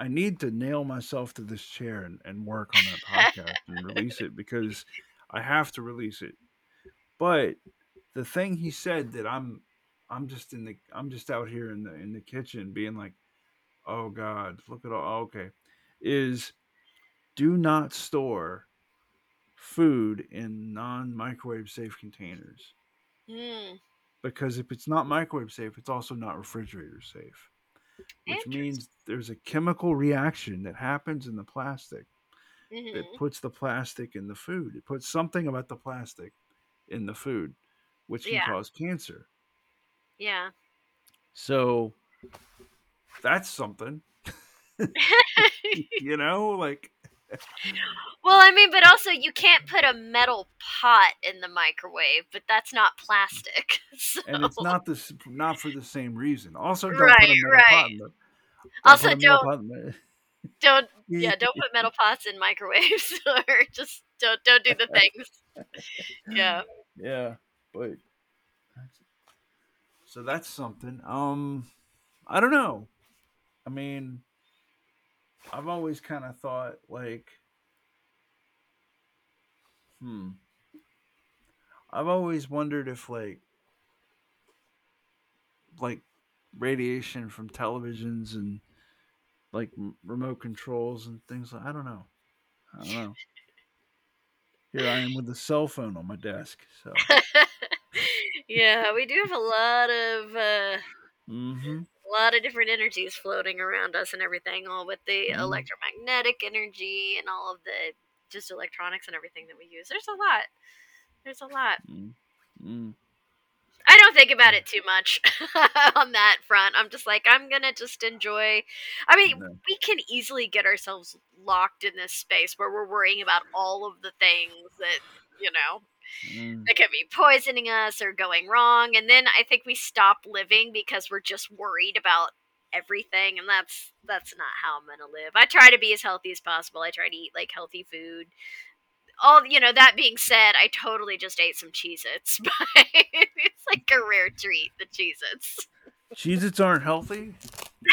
I need to nail myself to this chair and, and work on that podcast and release it because I have to release it. But the thing he said that I'm I'm just in the I'm just out here in the in the kitchen being like, oh God, look at all okay. Is do not store food in non microwave safe containers. Mm. Because if it's not microwave safe, it's also not refrigerator safe. Which means there's a chemical reaction that happens in the plastic mm-hmm. that puts the plastic in the food. It puts something about the plastic in the food, which can yeah. cause cancer. Yeah. So that's something. you know, like Well, I mean, but also you can't put a metal pot in the microwave, but that's not plastic. So. And it's not this not for the same reason. Also don't right, put a metal right. pot in the, don't also don't don't yeah, don't put metal pots in microwaves or just don't don't do the things. Yeah. Yeah, but so that's something. Um, I don't know. I mean, I've always kind of thought like, hmm. I've always wondered if like, like, radiation from televisions and like remote controls and things. Like, I don't know. I don't know. Here I am with a cell phone on my desk. So. yeah, we do have a lot of uh, mm-hmm. A lot of different energies floating around us and everything, all with the mm. electromagnetic energy and all of the just electronics and everything that we use. There's a lot. There's a lot. Mm. Mm. I don't think about it too much on that front. I'm just like, I'm gonna just enjoy. I mean, No. we can easily get ourselves locked in this space where we're worrying about all of the things that you know Mm, that could be poisoning us or going wrong, and then I think we stop living because we're just worried about everything, and that's that's not how I'm gonna live. I try to be as healthy as possible. I try to eat like healthy food all you know that being said i totally just ate some cheez its but it's like a rare treat the cheez its Cheez Its aren't healthy.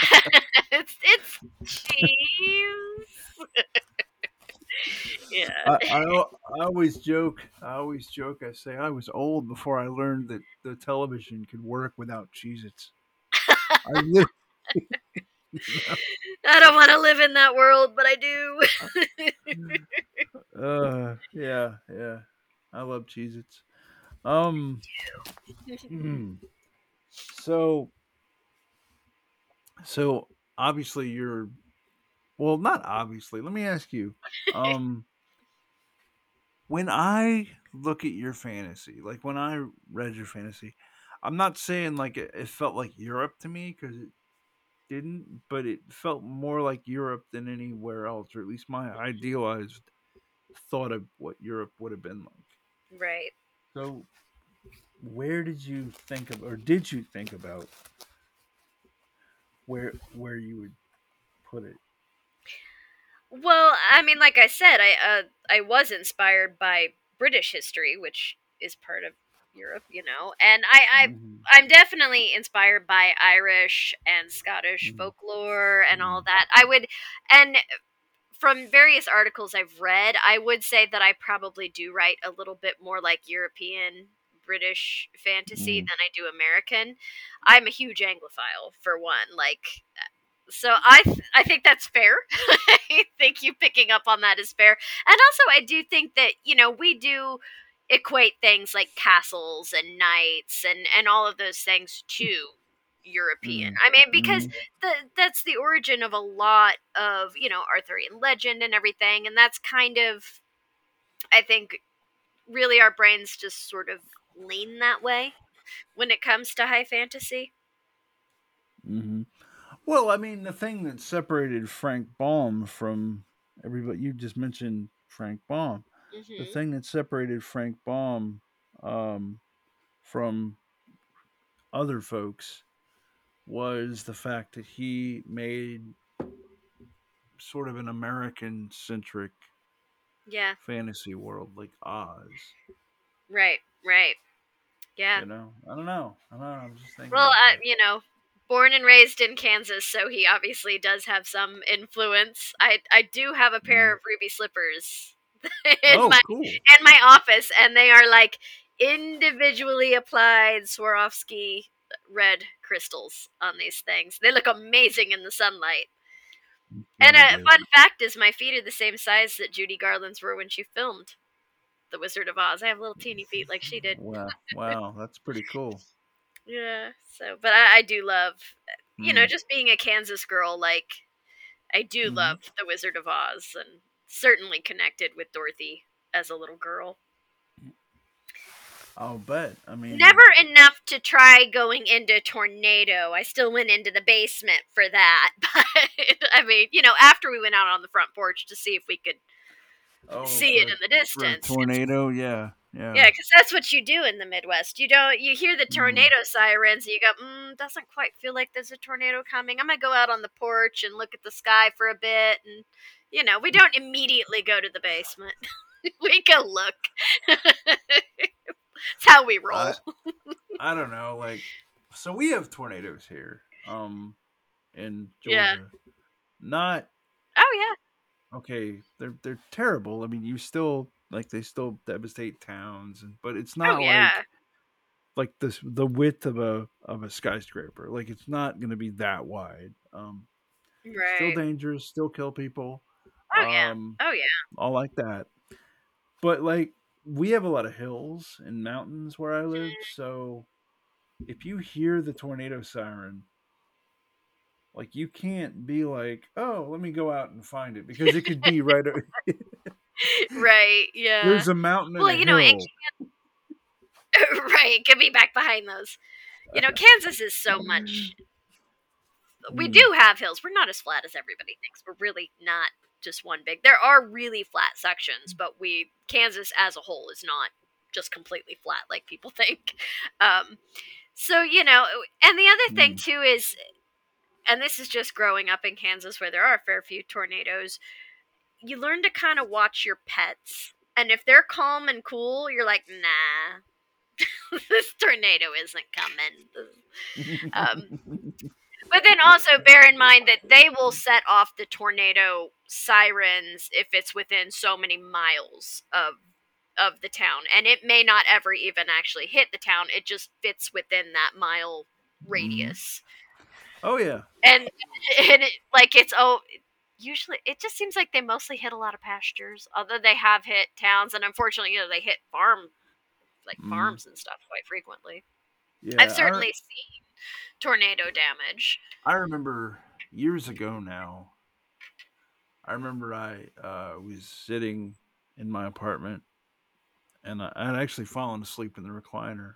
it's it's cheese yeah I, I, I always joke. I always joke. I say I was old before I learned that the television could work without Cheez Its. I li- i don't want to live in that world but i do uh, yeah, yeah. I love Cheez Its. Um, hmm. so, so obviously you're, well, not obviously. Let me ask you, um, when I look at your fantasy, like when I read your fantasy, I'm not saying like it, it felt like Europe to me because it didn't, but it felt more like Europe than anywhere else, or at least my idealized thought of what Europe would have been like. right So, where did you think of, or did you think about where where you would put it? Well i mean like i said i uh, i was inspired by british history which is part of europe you know and i i Mhm. I'm definitely inspired by Irish and Scottish Mhm. folklore and all that. I would, and from various articles I've read, I would say that I probably do write a little bit more like European British fantasy Mm. than I do American. I'm a huge Anglophile for one. Like, so I th- I think that's fair. I think you picking up on that is fair. And also, I do think that you know we do equate things like castles and knights and and all of those things to European. I mean, because Mhm. the, that's the origin of a lot of you know Arthurian legend and everything, and that's kind of, I think, really our brains just sort of lean that way when it comes to high fantasy. hmm Well, I mean, the thing that separated Frank Baum from everybody, you just mentioned Frank Baum. The hmm thing that separated Frank Baum um, from other folks was the fact that he made sort of an American centric Yeah. fantasy world like Oz. Right. Right. Yeah. You know, I don't know. I don't know. I'm just thinking. Well, you know, born and raised in Kansas, so he obviously does have some influence. I I do have a pair mm. of ruby slippers in oh, my cool. in my office, and they are like individually applied Swarovski red crystals on these things. They look amazing in the sunlight. And a fun fact is, my feet are the same size that Judy Garland's were when she filmed The Wizard of Oz. I have little teeny feet like she did. Wow, wow, that's pretty cool. Yeah. So, but I, I do love, you know, Mm. just being a Kansas girl. Like, I do Mhm. love The Wizard of Oz, and certainly connected with Dorothy as a little girl. I'll bet. I mean, Never enough to try going into tornado. I still went into the basement for that. But I mean, you know, after we went out on the front porch to see if we could oh, see it in the distance. tornado. Yeah, yeah. Yeah, because that's what you do in the Midwest. You don't. You hear the Mm. tornado sirens, and you go, mm, "Doesn't quite feel like there's a tornado coming." I'm gonna go out on the porch and look at the sky for a bit, and you know, we don't immediately go to the basement. we go look. It's how we roll. I, I don't know. Like, so we have tornadoes here, um, in Georgia. Yeah. Not oh yeah. okay. They're they're terrible. I mean, you still like they still devastate towns, and but it's not Oh yeah. like like this the width of a of a skyscraper. Like it's not going to be that wide. Um, still dangerous. Still kill people. Oh yeah. Um, Oh yeah. all like that. But like we have a lot of hills and mountains where I live, so if you hear the tornado siren, like you can't be like, "Oh, let me go out and find it," because it could be right. o- Right. Yeah. There's a mountain Well, you know, hill. it right, could be back behind those. You know, Kansas is so much. We Mm. do have hills. We're not as flat as everybody thinks. We're really not just one big. There are really flat sections, but we Kansas as a whole is not just completely flat like people think. Um, so you know, and the other thing Mm. too is, and this is just growing up in Kansas where there are a fair few tornadoes. You learn to kind of watch your pets, and if they're calm and cool, you're like, nah. this tornado isn't coming. Um, But then also bear in mind that they will set off the tornado sirens if it's within so many miles of of the town, and it may not ever even actually hit the town. It just fits within that mile radius, oh yeah. and and it, like it's oh. Usually, it just seems like they mostly hit a lot of pastures. Although they have hit towns, and unfortunately, you know, they hit farm, like Mhm. farms and stuff quite frequently. Yeah. I've I- certainly seen tornado damage. I remember years ago now. I remember I uh, was sitting in my apartment, and I, I'd actually fallen asleep in the recliner,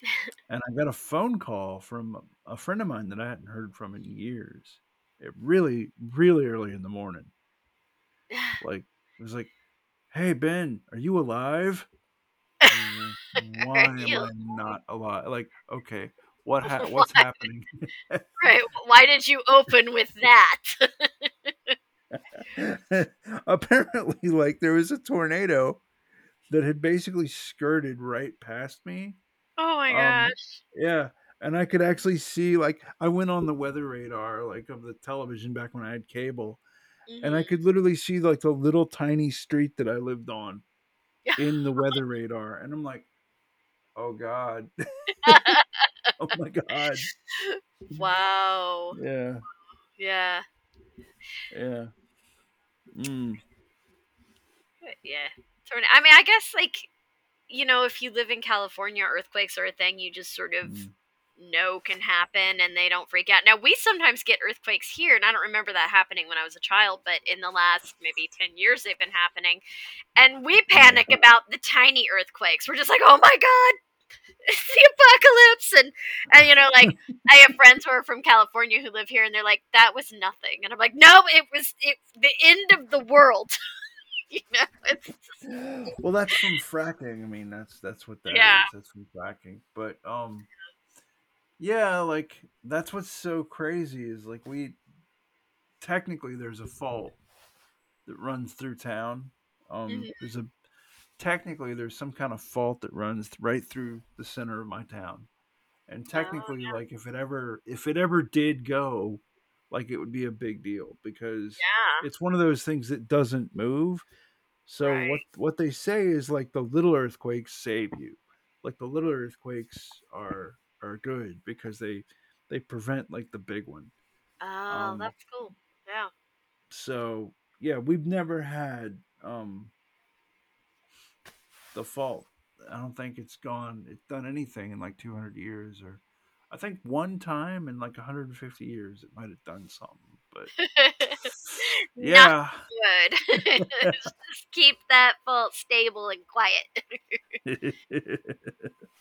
and I got a phone call from a friend of mine that I hadn't heard from in years. It really, really early in the morning. Like it was like, "Hey Ben, are you alive?" Why am I not alive? Like, okay, what ha- what's happening? Right. Why did you open with that? apparently like there was a tornado that had basically skirted right past me oh my Um, gosh. yeah and i could actually see like i went on the weather radar like of the television back when i had cable and i Mhm. could literally see like the little tiny street that i lived on in the weather radar and i'm like oh god oh my god wow. yeah Yeah. yeah mm, Yeah. I mean, I guess like you know, if you live in California, earthquakes are a thing you just sort of mm. Know can happen and they don't freak out. Now, we sometimes get earthquakes here, and I don't remember that happening when I was a child, but in the last maybe 10 years, they've been happening. And we panic about the tiny earthquakes. We're just like, oh my God, it's the apocalypse. And, and you know, like, I have friends who are from California who live here, and they're like, that was nothing. And I'm like, no, it was it, the end of the world. you know, it's well that's from fracking i mean that's that's what that is. Yeah. that's from fracking but um yeah like that's what's so crazy is like we technically there's a fault that runs through town um Mhm. there's a technically there's some kind of fault that runs right through the center of my town and technically like if it ever if it ever did go like it would be a big deal because yeah. it's one of those things that doesn't move. So Right. what what they say is like the little earthquakes save you. Like the little earthquakes are are good because they they prevent like the big one. Oh, Um, that's cool. Yeah. So yeah, we've never had um the fault. I don't think it's gone it's done anything in like 200 years or I think one time in like 150 years it might have done something, but yeah. good. Just keep that fault stable and quiet.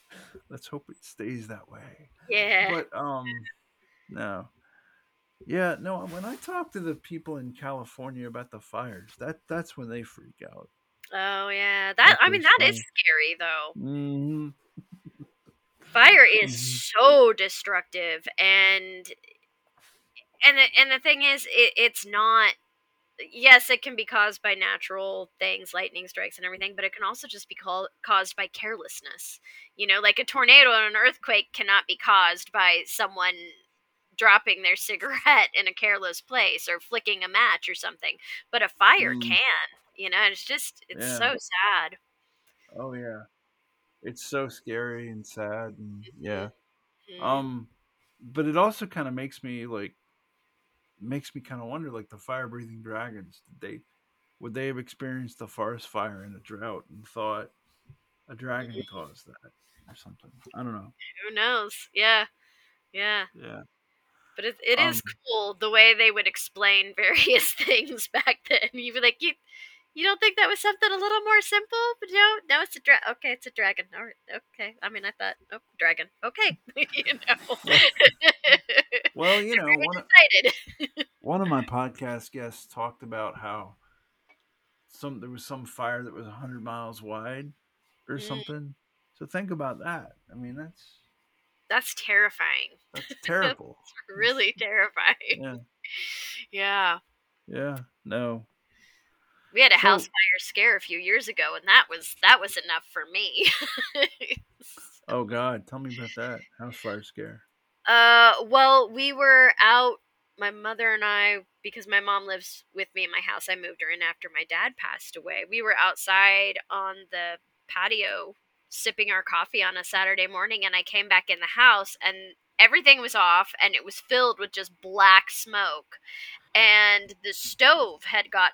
Let's hope it stays that way. Yeah. But um no. Yeah, no, when I talk to the people in California about the fires, that that's when they freak out. oh yeah. That I mean that is scary though. hmm Fire is Mhm. so destructive and and the, and the thing is it, it's not yes it can be caused by natural things lightning strikes and everything but it can also just be called, caused by carelessness you know like a tornado and an earthquake cannot be caused by someone dropping their cigarette in a careless place or flicking a match or something but a fire Mm. can you know it's just it's Yeah. so sad Oh yeah. It's so scary and sad and yeah. Mhm. Um but it also kind of makes me like makes me kind of wonder like the fire breathing dragons did they would they have experienced the forest fire in a drought and thought a dragon caused that or something? I don't know. Who knows? Yeah. Yeah. Yeah. But it, it is Um, cool the way they would explain various things back then. You'd be like, you, You don't think that was something a little more simple? But no, no, it's a dra- okay. It's a dragon. All right, okay. I mean, I thought, oh, dragon. Okay, you know. Well, you know, one of, one of my podcast guests talked about how some there was some fire that was 100 miles wide or Mm. something. So think about that. I mean, that's That's terrifying. that's terrible. Really terrifying. yeah. Yeah. Yeah. No. We had a So- house fire scare a few years ago, and that was that was enough for me. Oh God, tell me about that house fire scare. uh, well, we were out. My mother and I, because my mom lives with me in my house, I moved her in after my dad passed away. We were outside on the patio sipping our coffee on a Saturday morning, and I came back in the house, and everything was off, and it was filled with just black smoke, and the stove had got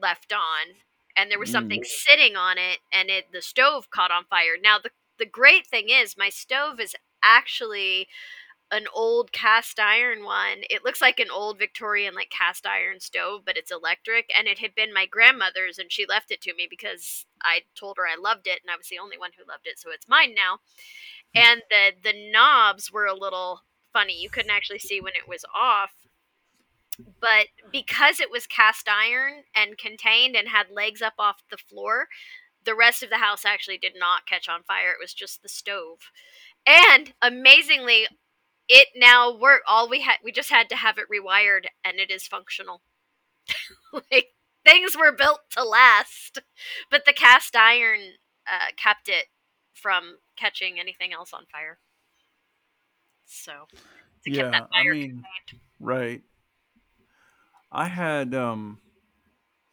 left on, and there was something mm. sitting on it, and it the stove caught on fire. Now the the great thing is my stove is actually an old cast iron one. It looks like an old Victorian like cast iron stove, but it's electric and it had been my grandmother's and she left it to me because I told her I loved it and I was the only one who loved it, so it's mine now. Hmm. And the the knobs were a little funny. You couldn't actually see when it was off. But because it was cast iron and contained and had legs up off the floor, the rest of the house actually did not catch on fire. It was just the stove. And amazingly, it now work all we had we just had to have it rewired and it is functional. like things were built to last. But the cast iron uh, kept it from catching anything else on fire. So to keep Yeah, that I mean, contained. right. I had um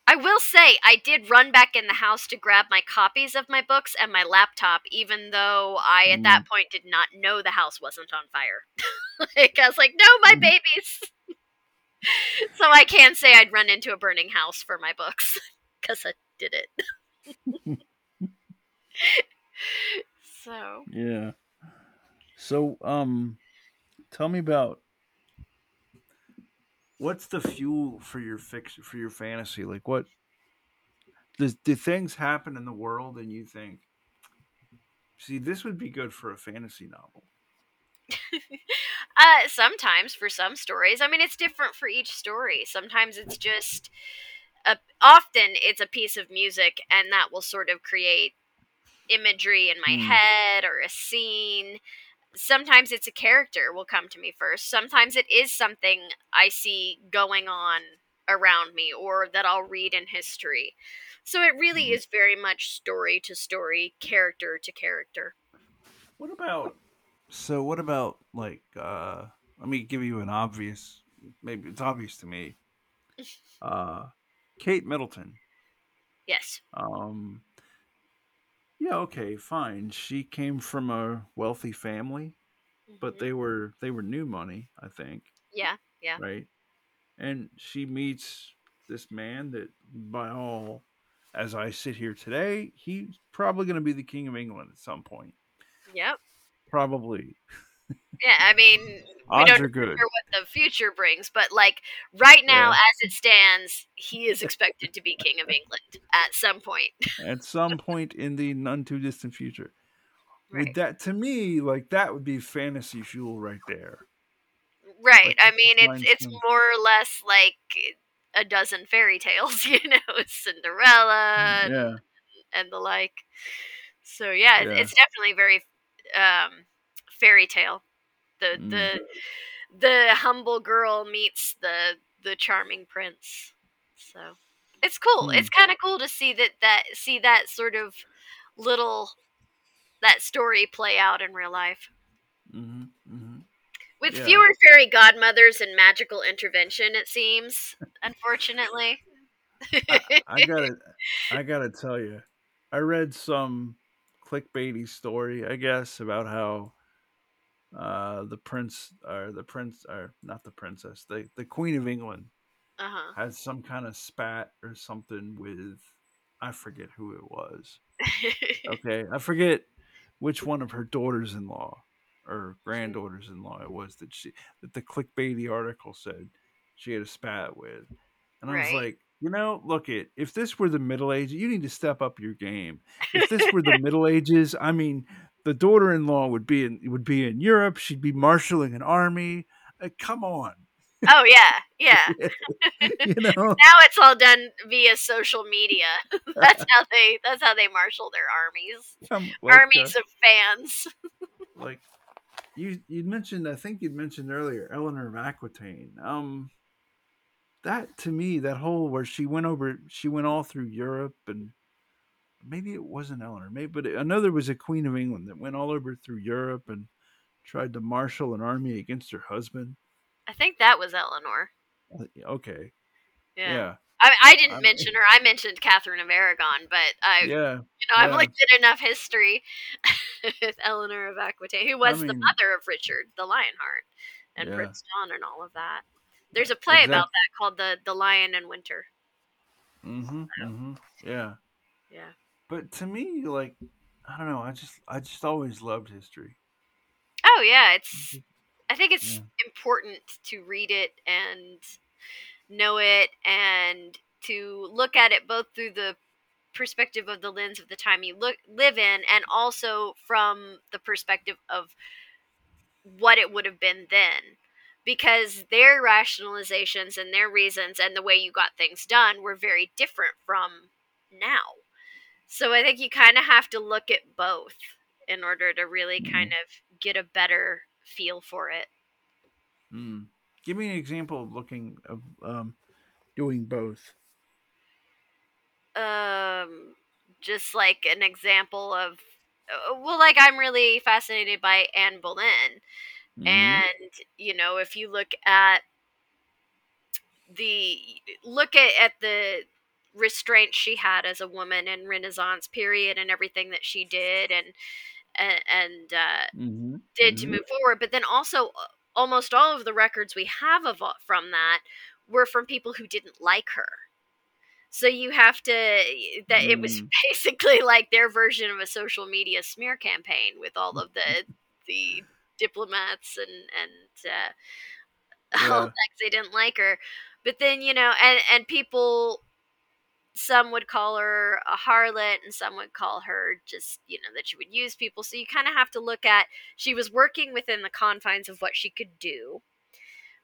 I will say I did run back in the house to grab my copies of my books and my laptop, even though I at that point did not know the house wasn't on fire. like I was like, no, my Mhm. babies. so I can say I'd run into a burning house for my books because I did it. so yeah. So um tell me about what's the fuel for your fiction for your fantasy? Like what does do things happen in the world and you think see this would be good for a fantasy novel. Uh, sometimes for some stories. I mean, it's different for each story. Sometimes it's just a. Often it's a piece of music, and that will sort of create imagery in my Hmm. head or a scene. Sometimes it's a character will come to me first. Sometimes it is something I see going on around me or that I'll read in history. So it really Mhm. is very much story to story, character to character. What about so what about like uh let me give you an obvious maybe it's obvious to me. Uh Kate Middleton. Yes. Um yeah, okay, fine. She came from a wealthy family, but Mhm. they were they were new money, I think, yeah, yeah. right? And she meets this man that by all as I sit here today, he's probably going to be the king of England at some point. Yep. Probably. Yeah, I mean, we Odds don't are good. what the future brings, but like right now, Yeah. as it stands, he is expected to be king of England at some point. At some point in the none too distant future. Right. Would that to me like that would be fantasy fuel right there. Right. like, I mean, it's it's more or less like a dozen fairy tales, you know, Cinderella and, yeah. and the like. So yeah, Yeah. it's definitely very um, fairy tale. The Mm. the the humble girl meets the the charming prince. So it's cool. Hmm. It's kind of cool to see that that see that sort of little that story play out in real life Mhm. Mhm. with Yeah. fewer fairy godmothers and magical intervention. It seems, unfortunately. I gotta, I gotta tell you, I read some clickbaity story, I guess, about how uh, the prince or the prince or not the princess, the the queen of England uh huh. had some kind of spat or something with, I forget who it was. Okay, I forget which one of her daughters-in-law or granddaughters-in-law it was that she that the clickbaity article said she had a spat with, and I was like, You know, look it. If this were the Middle Ages, you need to step up your game. If this were the Middle Ages, I mean, the daughter-in-law would be in would be in Europe. She'd be marshaling an army. Uh, come on. Oh yeah, yeah. you know, now it's all done via social media. that's how they that's how they marshal their armies. Come- like, armies uh, of fans. like you you mentioned I think you'd mentioned earlier Eleanor of Aquitaine. Um that to me that whole where she went over she went all through Europe and maybe it wasn't Eleanor maybe but I know there was a queen of England that went all over through Europe and tried to marshal an army against her husband. I think that was Eleanor. Okay. Yeah. Yeah. I, I didn't I- mention her. I mentioned Catherine of Aragon, but I, Yeah. you know, I've yeah. looked at enough history with Eleanor of Aquitaine, who was the mean- mother of Richard the Lionheart and Yeah. Prince John and all of that. There's a play about that called the the Lion in Winter. Mhm. Mhm. Yeah. Yeah. But to me like I don't know, I just I just always loved history. Oh yeah, it's. I think it's Yeah. important to read it and know it and to look at it both through the perspective of the lens of the time you look live in and also from the perspective of what it would have been then because their rationalizations and their reasons and the way you got things done were very different from now so i think you kind of have to look at both in order to really Mhm. kind of get a better feel for it Mm. Give me an example of looking of um, doing both. um just like an example of uh, well like i'm really fascinated by anne boleyn Mhm. and you know if you look at the look at, at the restraint she had as a woman in renaissance period and everything that she did and and, and uh, Mhm. did to Mhm. move forward but then also uh, almost all of the records we have of from that were from people who didn't like her so you have to that it was Mm. basically like their version of a social media smear campaign with all of the the diplomats and and uh, all Yeah. that 'cause they didn't like her but then you know and and people some would call her a harlot and some would call her just you know that she would use people. So you kind of have to look at she was working within the confines of what she could do.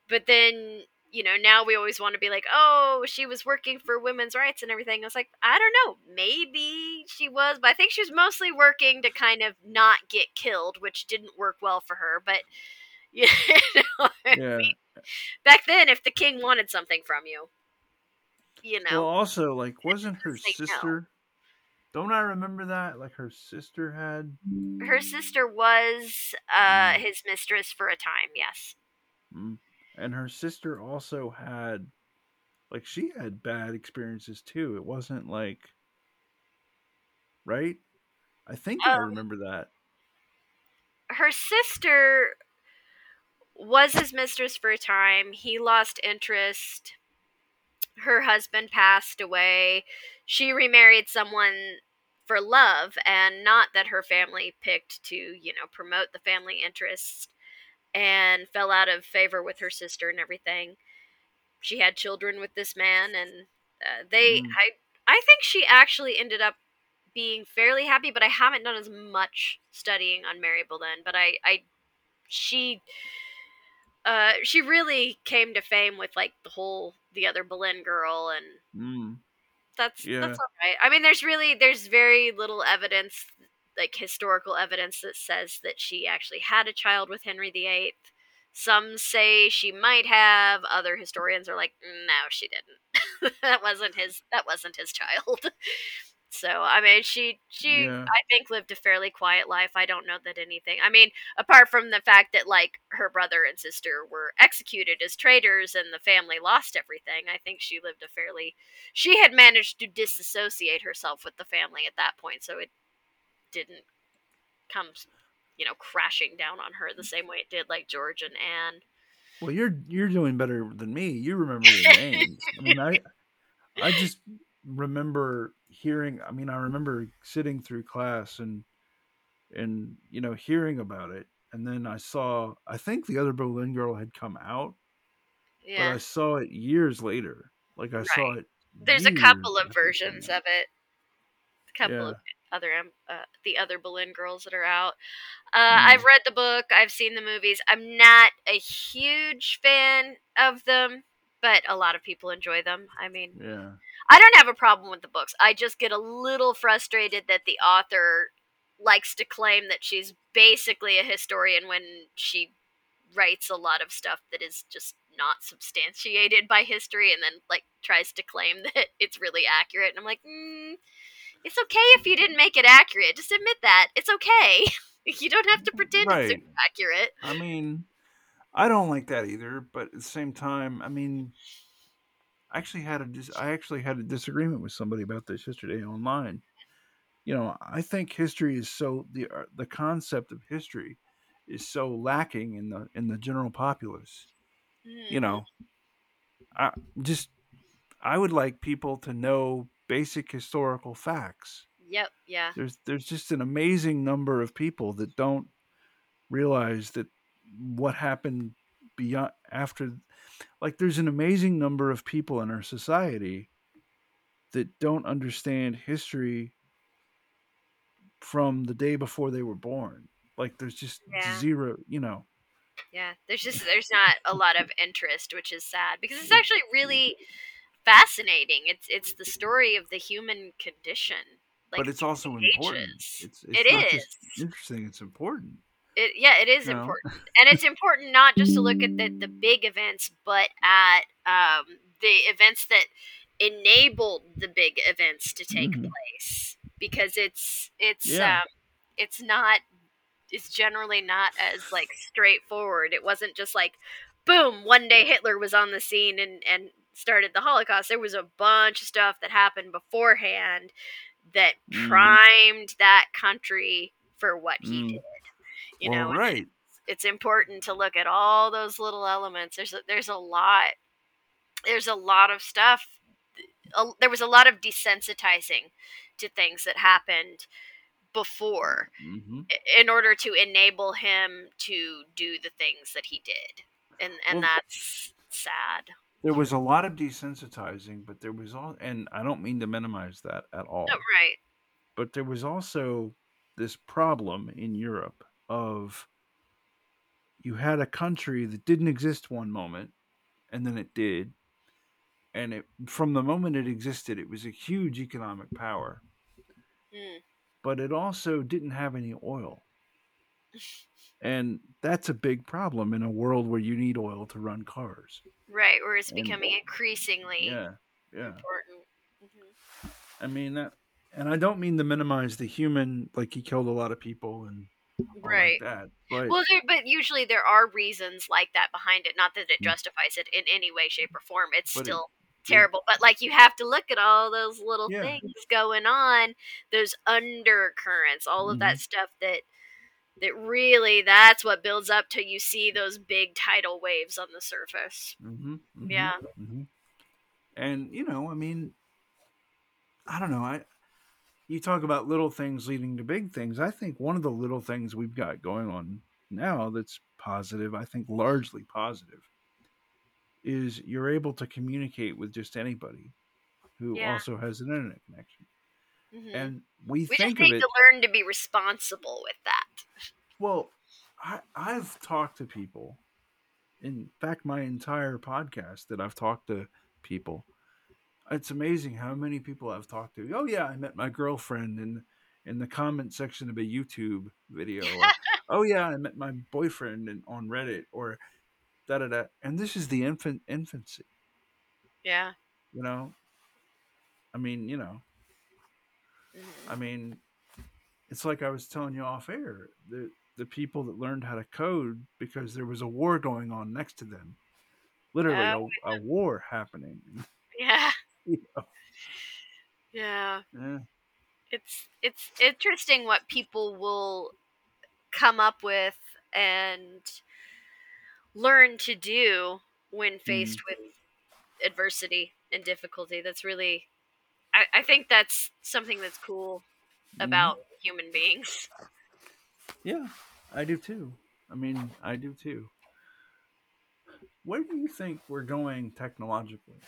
But then you know now we always want to be like oh she was working for women's rights and everything. I was like i don't know. Maybe she was but i think she was mostly working to kind of not get killed which didn't work well for her but you know, I Yeah. mean, back then if the king wanted something from you you know Well, also, like, wasn't her say no. sister? Don't I remember that? Like, her sister had. her sister was uh Mm. his mistress for a time yes Mm. And her sister also had. Like, she had bad experiences too. It wasn't like. Right? I think I Um, remember that. her sister was his mistress for a time he lost interest her husband passed away she remarried someone for love and not that her family picked to you know promote the family interests and fell out of favor with her sister and everything she had children with this man and uh, they Mm. i i think she actually ended up being fairly happy but i haven't done as much studying on mary boleyn but i i she uh she really came to fame with like the whole the other boleyn girl and Mm. that's Yeah. that's all right. I mean, there's really there's very little evidence, like historical evidence, that says that she actually had a child with Henry VIII. Some say she might have. Other historians are like, no, she didn't. that wasn't his. That wasn't his child. so I mean, she she Yeah. I think lived a fairly quiet life. I don't know that anything. I mean, apart from the fact that like her brother and sister were executed as traitors and the family lost everything, I think she lived a fairly she had managed to disassociate herself with the family at that point, so it didn't come, you know, crashing down on her the same way it did like George and Anne. Well, you're you're doing better than me. You remember the names. I mean, I I just remember hearing. I mean, I remember sitting through class and and you know hearing about it, and then I saw. I think the other boleyn girl had come out, but I saw it years later. Like I saw it There's a couple of versions of it. A couple Yeah. of other um, uh, the other Boleyn girls that are out. Uh, Mm. I've read the book. I've seen the movies. I'm not a huge fan of them, but a lot of people enjoy them. I mean, Yeah. I don't have a problem with the books. I just get a little frustrated that the author likes to claim that she's basically a historian when she writes a lot of stuff that is just not substantiated by history and then like tries to claim that it's really accurate. And i'm like mm, it's okay if you didn't make it accurate. Just admit that. It's okay. You don't have to pretend it's Right. super accurate. I mean, I don't like that either, but at the same time, I mean, I actually had a dis- I actually had a disagreement with somebody about this yesterday online. You know, I think history is so the uh, the concept of history is so lacking in the in the general populace. You Mhm. know, I just I would like people to know basic historical facts. yep yeah There's there's just an amazing number of people that don't realize that what happened beyond after like there's an amazing number of people in our society that don't understand history from the day before they were born like there's just Yeah. zero you know Yeah, there's just there's not a lot of interest, which is sad because it's mm. actually really fascinating. It's it's the story of the human condition. Like but it's also the important ages. it's, it's It is. interesting it's important It yeah, it is know? important, and it's important not just to look at the the big events, but at um, the events that enabled the big events to take Mhm. place because it's it's Yeah. um, it's not it's generally not as like straightforward. It wasn't just like boom, one day Hitler was on the scene and and started the Holocaust. There was a bunch of stuff that happened beforehand that Mhm. primed that country for what he Mm. did. You know, right it's important to look at all those little elements. There's a, there's a lot there's a lot of stuff. A, there was a lot of desensitizing to things that happened before hmm in order to enable him to do the things that he did, and and Well- that's sad. there was a lot of desensitizing but there was all and i don't mean to minimize that at all No, right? but there was also this problem in Europe of you had a country that didn't exist one moment and then it did and it from the moment it existed it was a huge economic power. Mm, but it also didn't have any oil. And that's a big problem in a world where you need oil to run cars. Right, where it's And- becoming increasingly yeah yeah. important. Mhm. i mean that and i don't mean to minimize the human like he killed a lot of people and Right. like that but Well, there, but usually there are reasons like that behind it. Not that it Mm. justifies it in any way, shape, or form. It's But it- still terrible. But like you have to look at all those little Yeah. things going on, those undercurrents, all of Mm-hmm. that stuff that that really that's what builds up till you see those big tidal waves on the surface. hmm Yeah. hmm And you know, I mean, I don't know. I you talk about little things leading to big things. I think one of the little things we've got going on now that's positive, I think largely positive, is you're able to communicate with just anybody who Yeah. also has an internet connection. Mhm. And we, we just think need of it to learn to be responsible with that. Well, I, I've talked to people. In fact, my entire podcast that I've talked to people, it's amazing how many people I've talked to. Oh yeah, I met my girlfriend in in the comment section of a YouTube video. Or, oh yeah, I met my boyfriend in, on Reddit or da da da. And this is the infant infancy. Yeah. You know. I mean, you know, Mhm. I mean, it's like I was telling you off air. The the people that learned how to code because there was a war going on next to them. Literally Oh, a, a war happening. Yeah. You know, Yeah. yeah. it's it's interesting what people will come up with and learn to do when faced with adversity and difficulty that's really I, I think that's something that's cool Mhm. about human beings Yeah, I do too. I mean, I do too. Where do you think we're going technologically?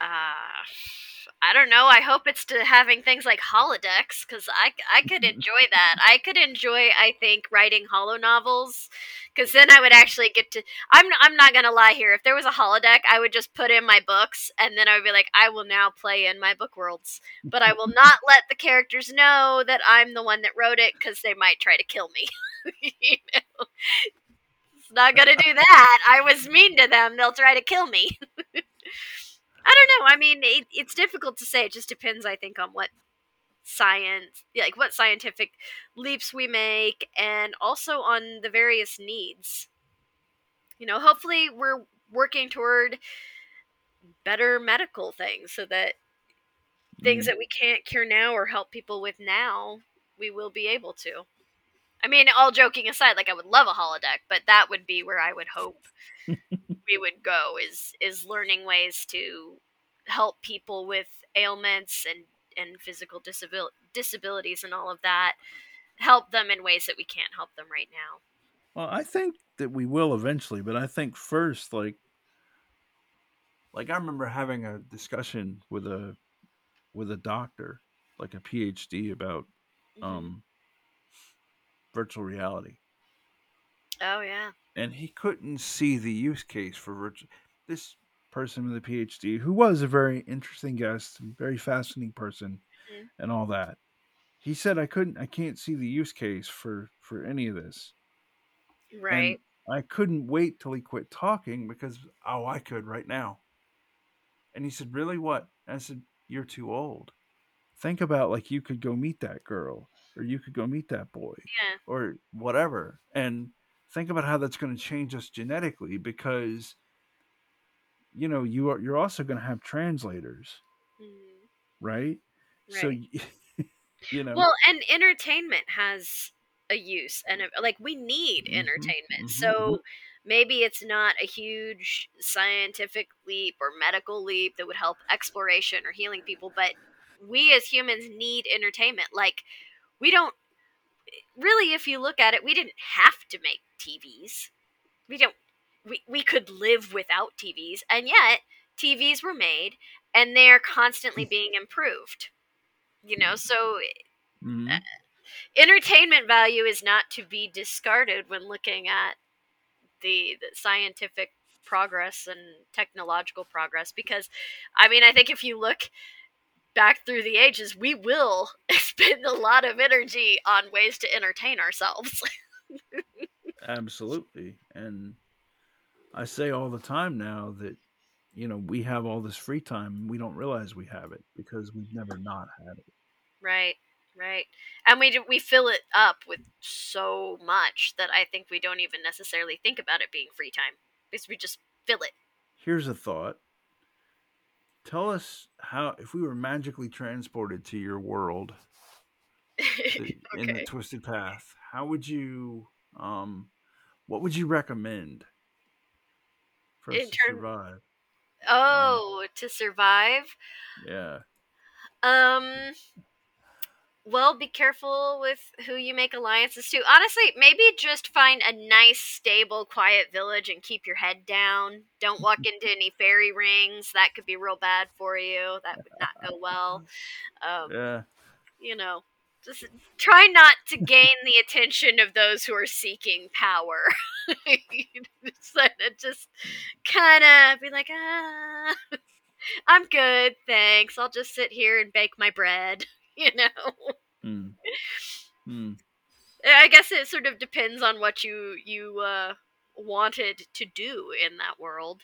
Uh, I don't know. I hope it's to having things like holodecks because I, I could enjoy that. I could enjoy, I think, writing holo novels because then I would actually get to. I'm I'm not gonna lie here. If there was a holodeck, I would just put in my books and then I would be like, I will now play in my book worlds, but I will not let the characters know that I'm the one that wrote it because they might try to kill me. you know? It's not gonna do that. I was mean to them. They'll try to kill me. I don't know. I mean, it, it's difficult to say. It just depends, I think, on what science, like what scientific leaps we make, and also on the various needs. You know, hopefully, we're working toward better medical things so that things Mm. that we can't cure now or help people with now, we will be able to. I mean, all joking aside, like I would love a holodeck, but that would be where I would hope we would go is is learning ways to help people with ailments and and physical disabil- disabilities and all of that help them in ways that we can't help them right now. Well, I think that we will eventually, but I think first, like, like I remember having a discussion with a with a doctor, like a PhD, about Mhm. um virtual reality, oh yeah and he couldn't see the use case for virtual. This person with a PhD, who was a very interesting guest, very fascinating person, Mhm. and all that, he said I couldn't, I can't see the use case for for any of this. right And I couldn't wait till he quit talking because oh, I could right now. And he said, "Really? What?" And I said, "You're too old. Think about like you could go meet that girl, or you could go meet that boy, yeah or whatever, and think about how that's going to change us genetically because you know you are you're also going to have translators, Mhm. right? So right y- you know, well and entertainment has a use and a, like we need Mhm, entertainment mhm, so maybe it's not a huge scientific leap or medical leap that would help exploration or healing people but we as humans need entertainment like we don't really if you look at it we didn't have to make tvs we don't we, we could live without tvs and yet tvs were made and they're constantly being improved you know so mhm. entertainment value is not to be discarded when looking at the, the scientific progress and technological progress because i mean i think if you look back through the ages we will spend a lot of energy on ways to entertain ourselves Absolutely. And I say all the time now that, you know, we have all this free time and we don't realize we have it because we've never not had it. right right and we do, we fill it up with so much that i think we don't even necessarily think about it being free time because we just fill it Here's a thought. Tell us how, if we were magically transported to your world the- in the Twisted Path, how would you, um, what would you recommend for us In to term- survive? oh to survive Yeah. Um. Well, be careful with who you make alliances to. Honestly, maybe just find a nice, stable, quiet village and keep your head down. Don't walk into any fairy rings. That could be real bad for you. That would not go well. Um, Yeah. you know, just try not to gain the attention of those who are seeking power. so just kind of be like, ah, I'm good, thanks. I'll just sit here and bake my bread. You know, Hmm. Hmm. I guess it sort of depends on what you you uh, wanted to do in that world.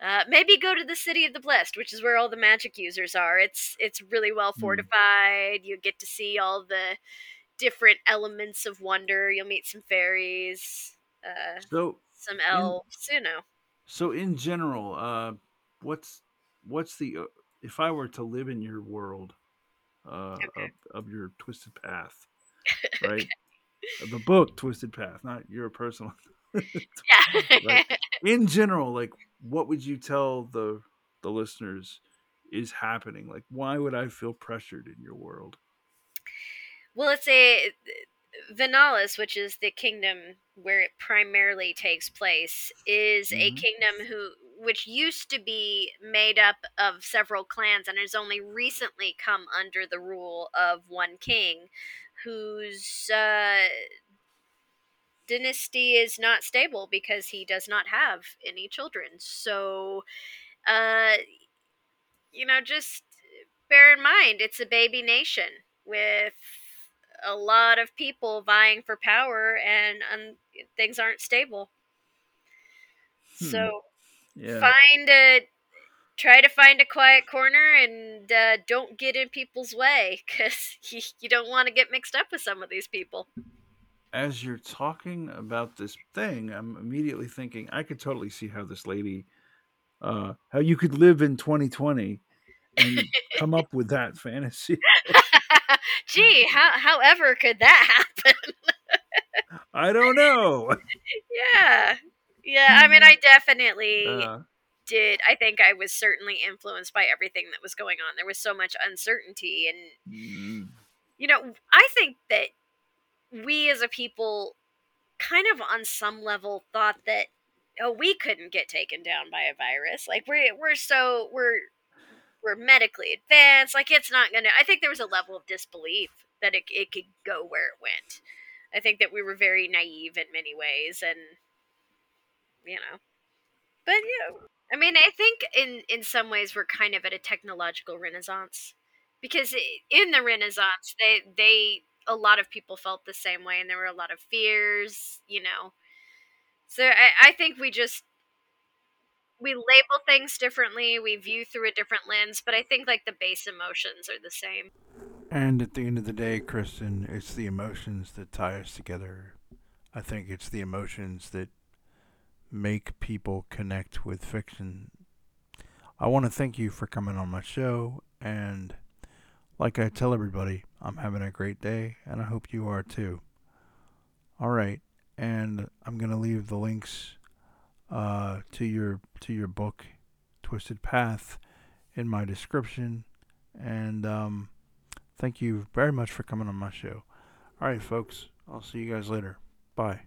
Uh, maybe go to the city of the blessed, which is where all the magic users are. It's it's really well Hmm. fortified. You get to see all the different elements of wonder. You'll meet some fairies, uh, So, some elves. You know. So in general, uh, what's what's the uh, if I were to live in your world uh, Okay. of, of your twisted path, right? The book Twisted Path, not your personal. Yeah. Right. in general, like what would you tell the the listeners is happening? Like, why would I feel pressured in your world? Well, it's a Venalis, which is the kingdom where it primarily takes place, is a Mhm. kingdom who which used to be made up of several clans and has only recently come under the rule of one king whose uh, dynasty is not stable because he does not have any children. So, uh, you know, just bear in mind it's a baby nation with a lot of people vying for power and um, things aren't stable. Hmm. So, Yeah. find a try to find a quiet corner and uh, don't get in people's way because you, you don't want to get mixed up with some of these people. As you're talking about this thing, I'm immediately thinking I could totally see how this lady, uh, how you could live in 2020 and come up with that fantasy. Gee, how however could that happen? I don't know. yeah. Yeah, I mean I definitely Uh, did. I think I was certainly influenced by everything that was going on. There was so much uncertainty and mm, you know, I think that we as a people kind of on some level thought that oh we couldn't get taken down by a virus. Like we're we're so we're we're medically advanced. Like it's not gonna i think there was a level of disbelief that it, it could go where it went. I think that we were very naive in many ways and you know. But yeah i mean i think in in some ways we're kind of at a technological renaissance because in the renaissance they they a lot of people felt the same way and there were a lot of fears you know so i, I think we just we label things differently we view through a different lens but i think like the base emotions are the same And at the end of the day, Christen, it's the emotions that tie us together. I think it's the emotions that make people connect with fiction. I want to thank you for coming on my show. And like I tell everybody, I'm having a great day, and I hope you are too. All right. And I'm to leave the links uh, to your to your book, Twisted Path, in my description. And um, thank you very much for coming on my show. All right, folks. I'll see you guys later. Bye.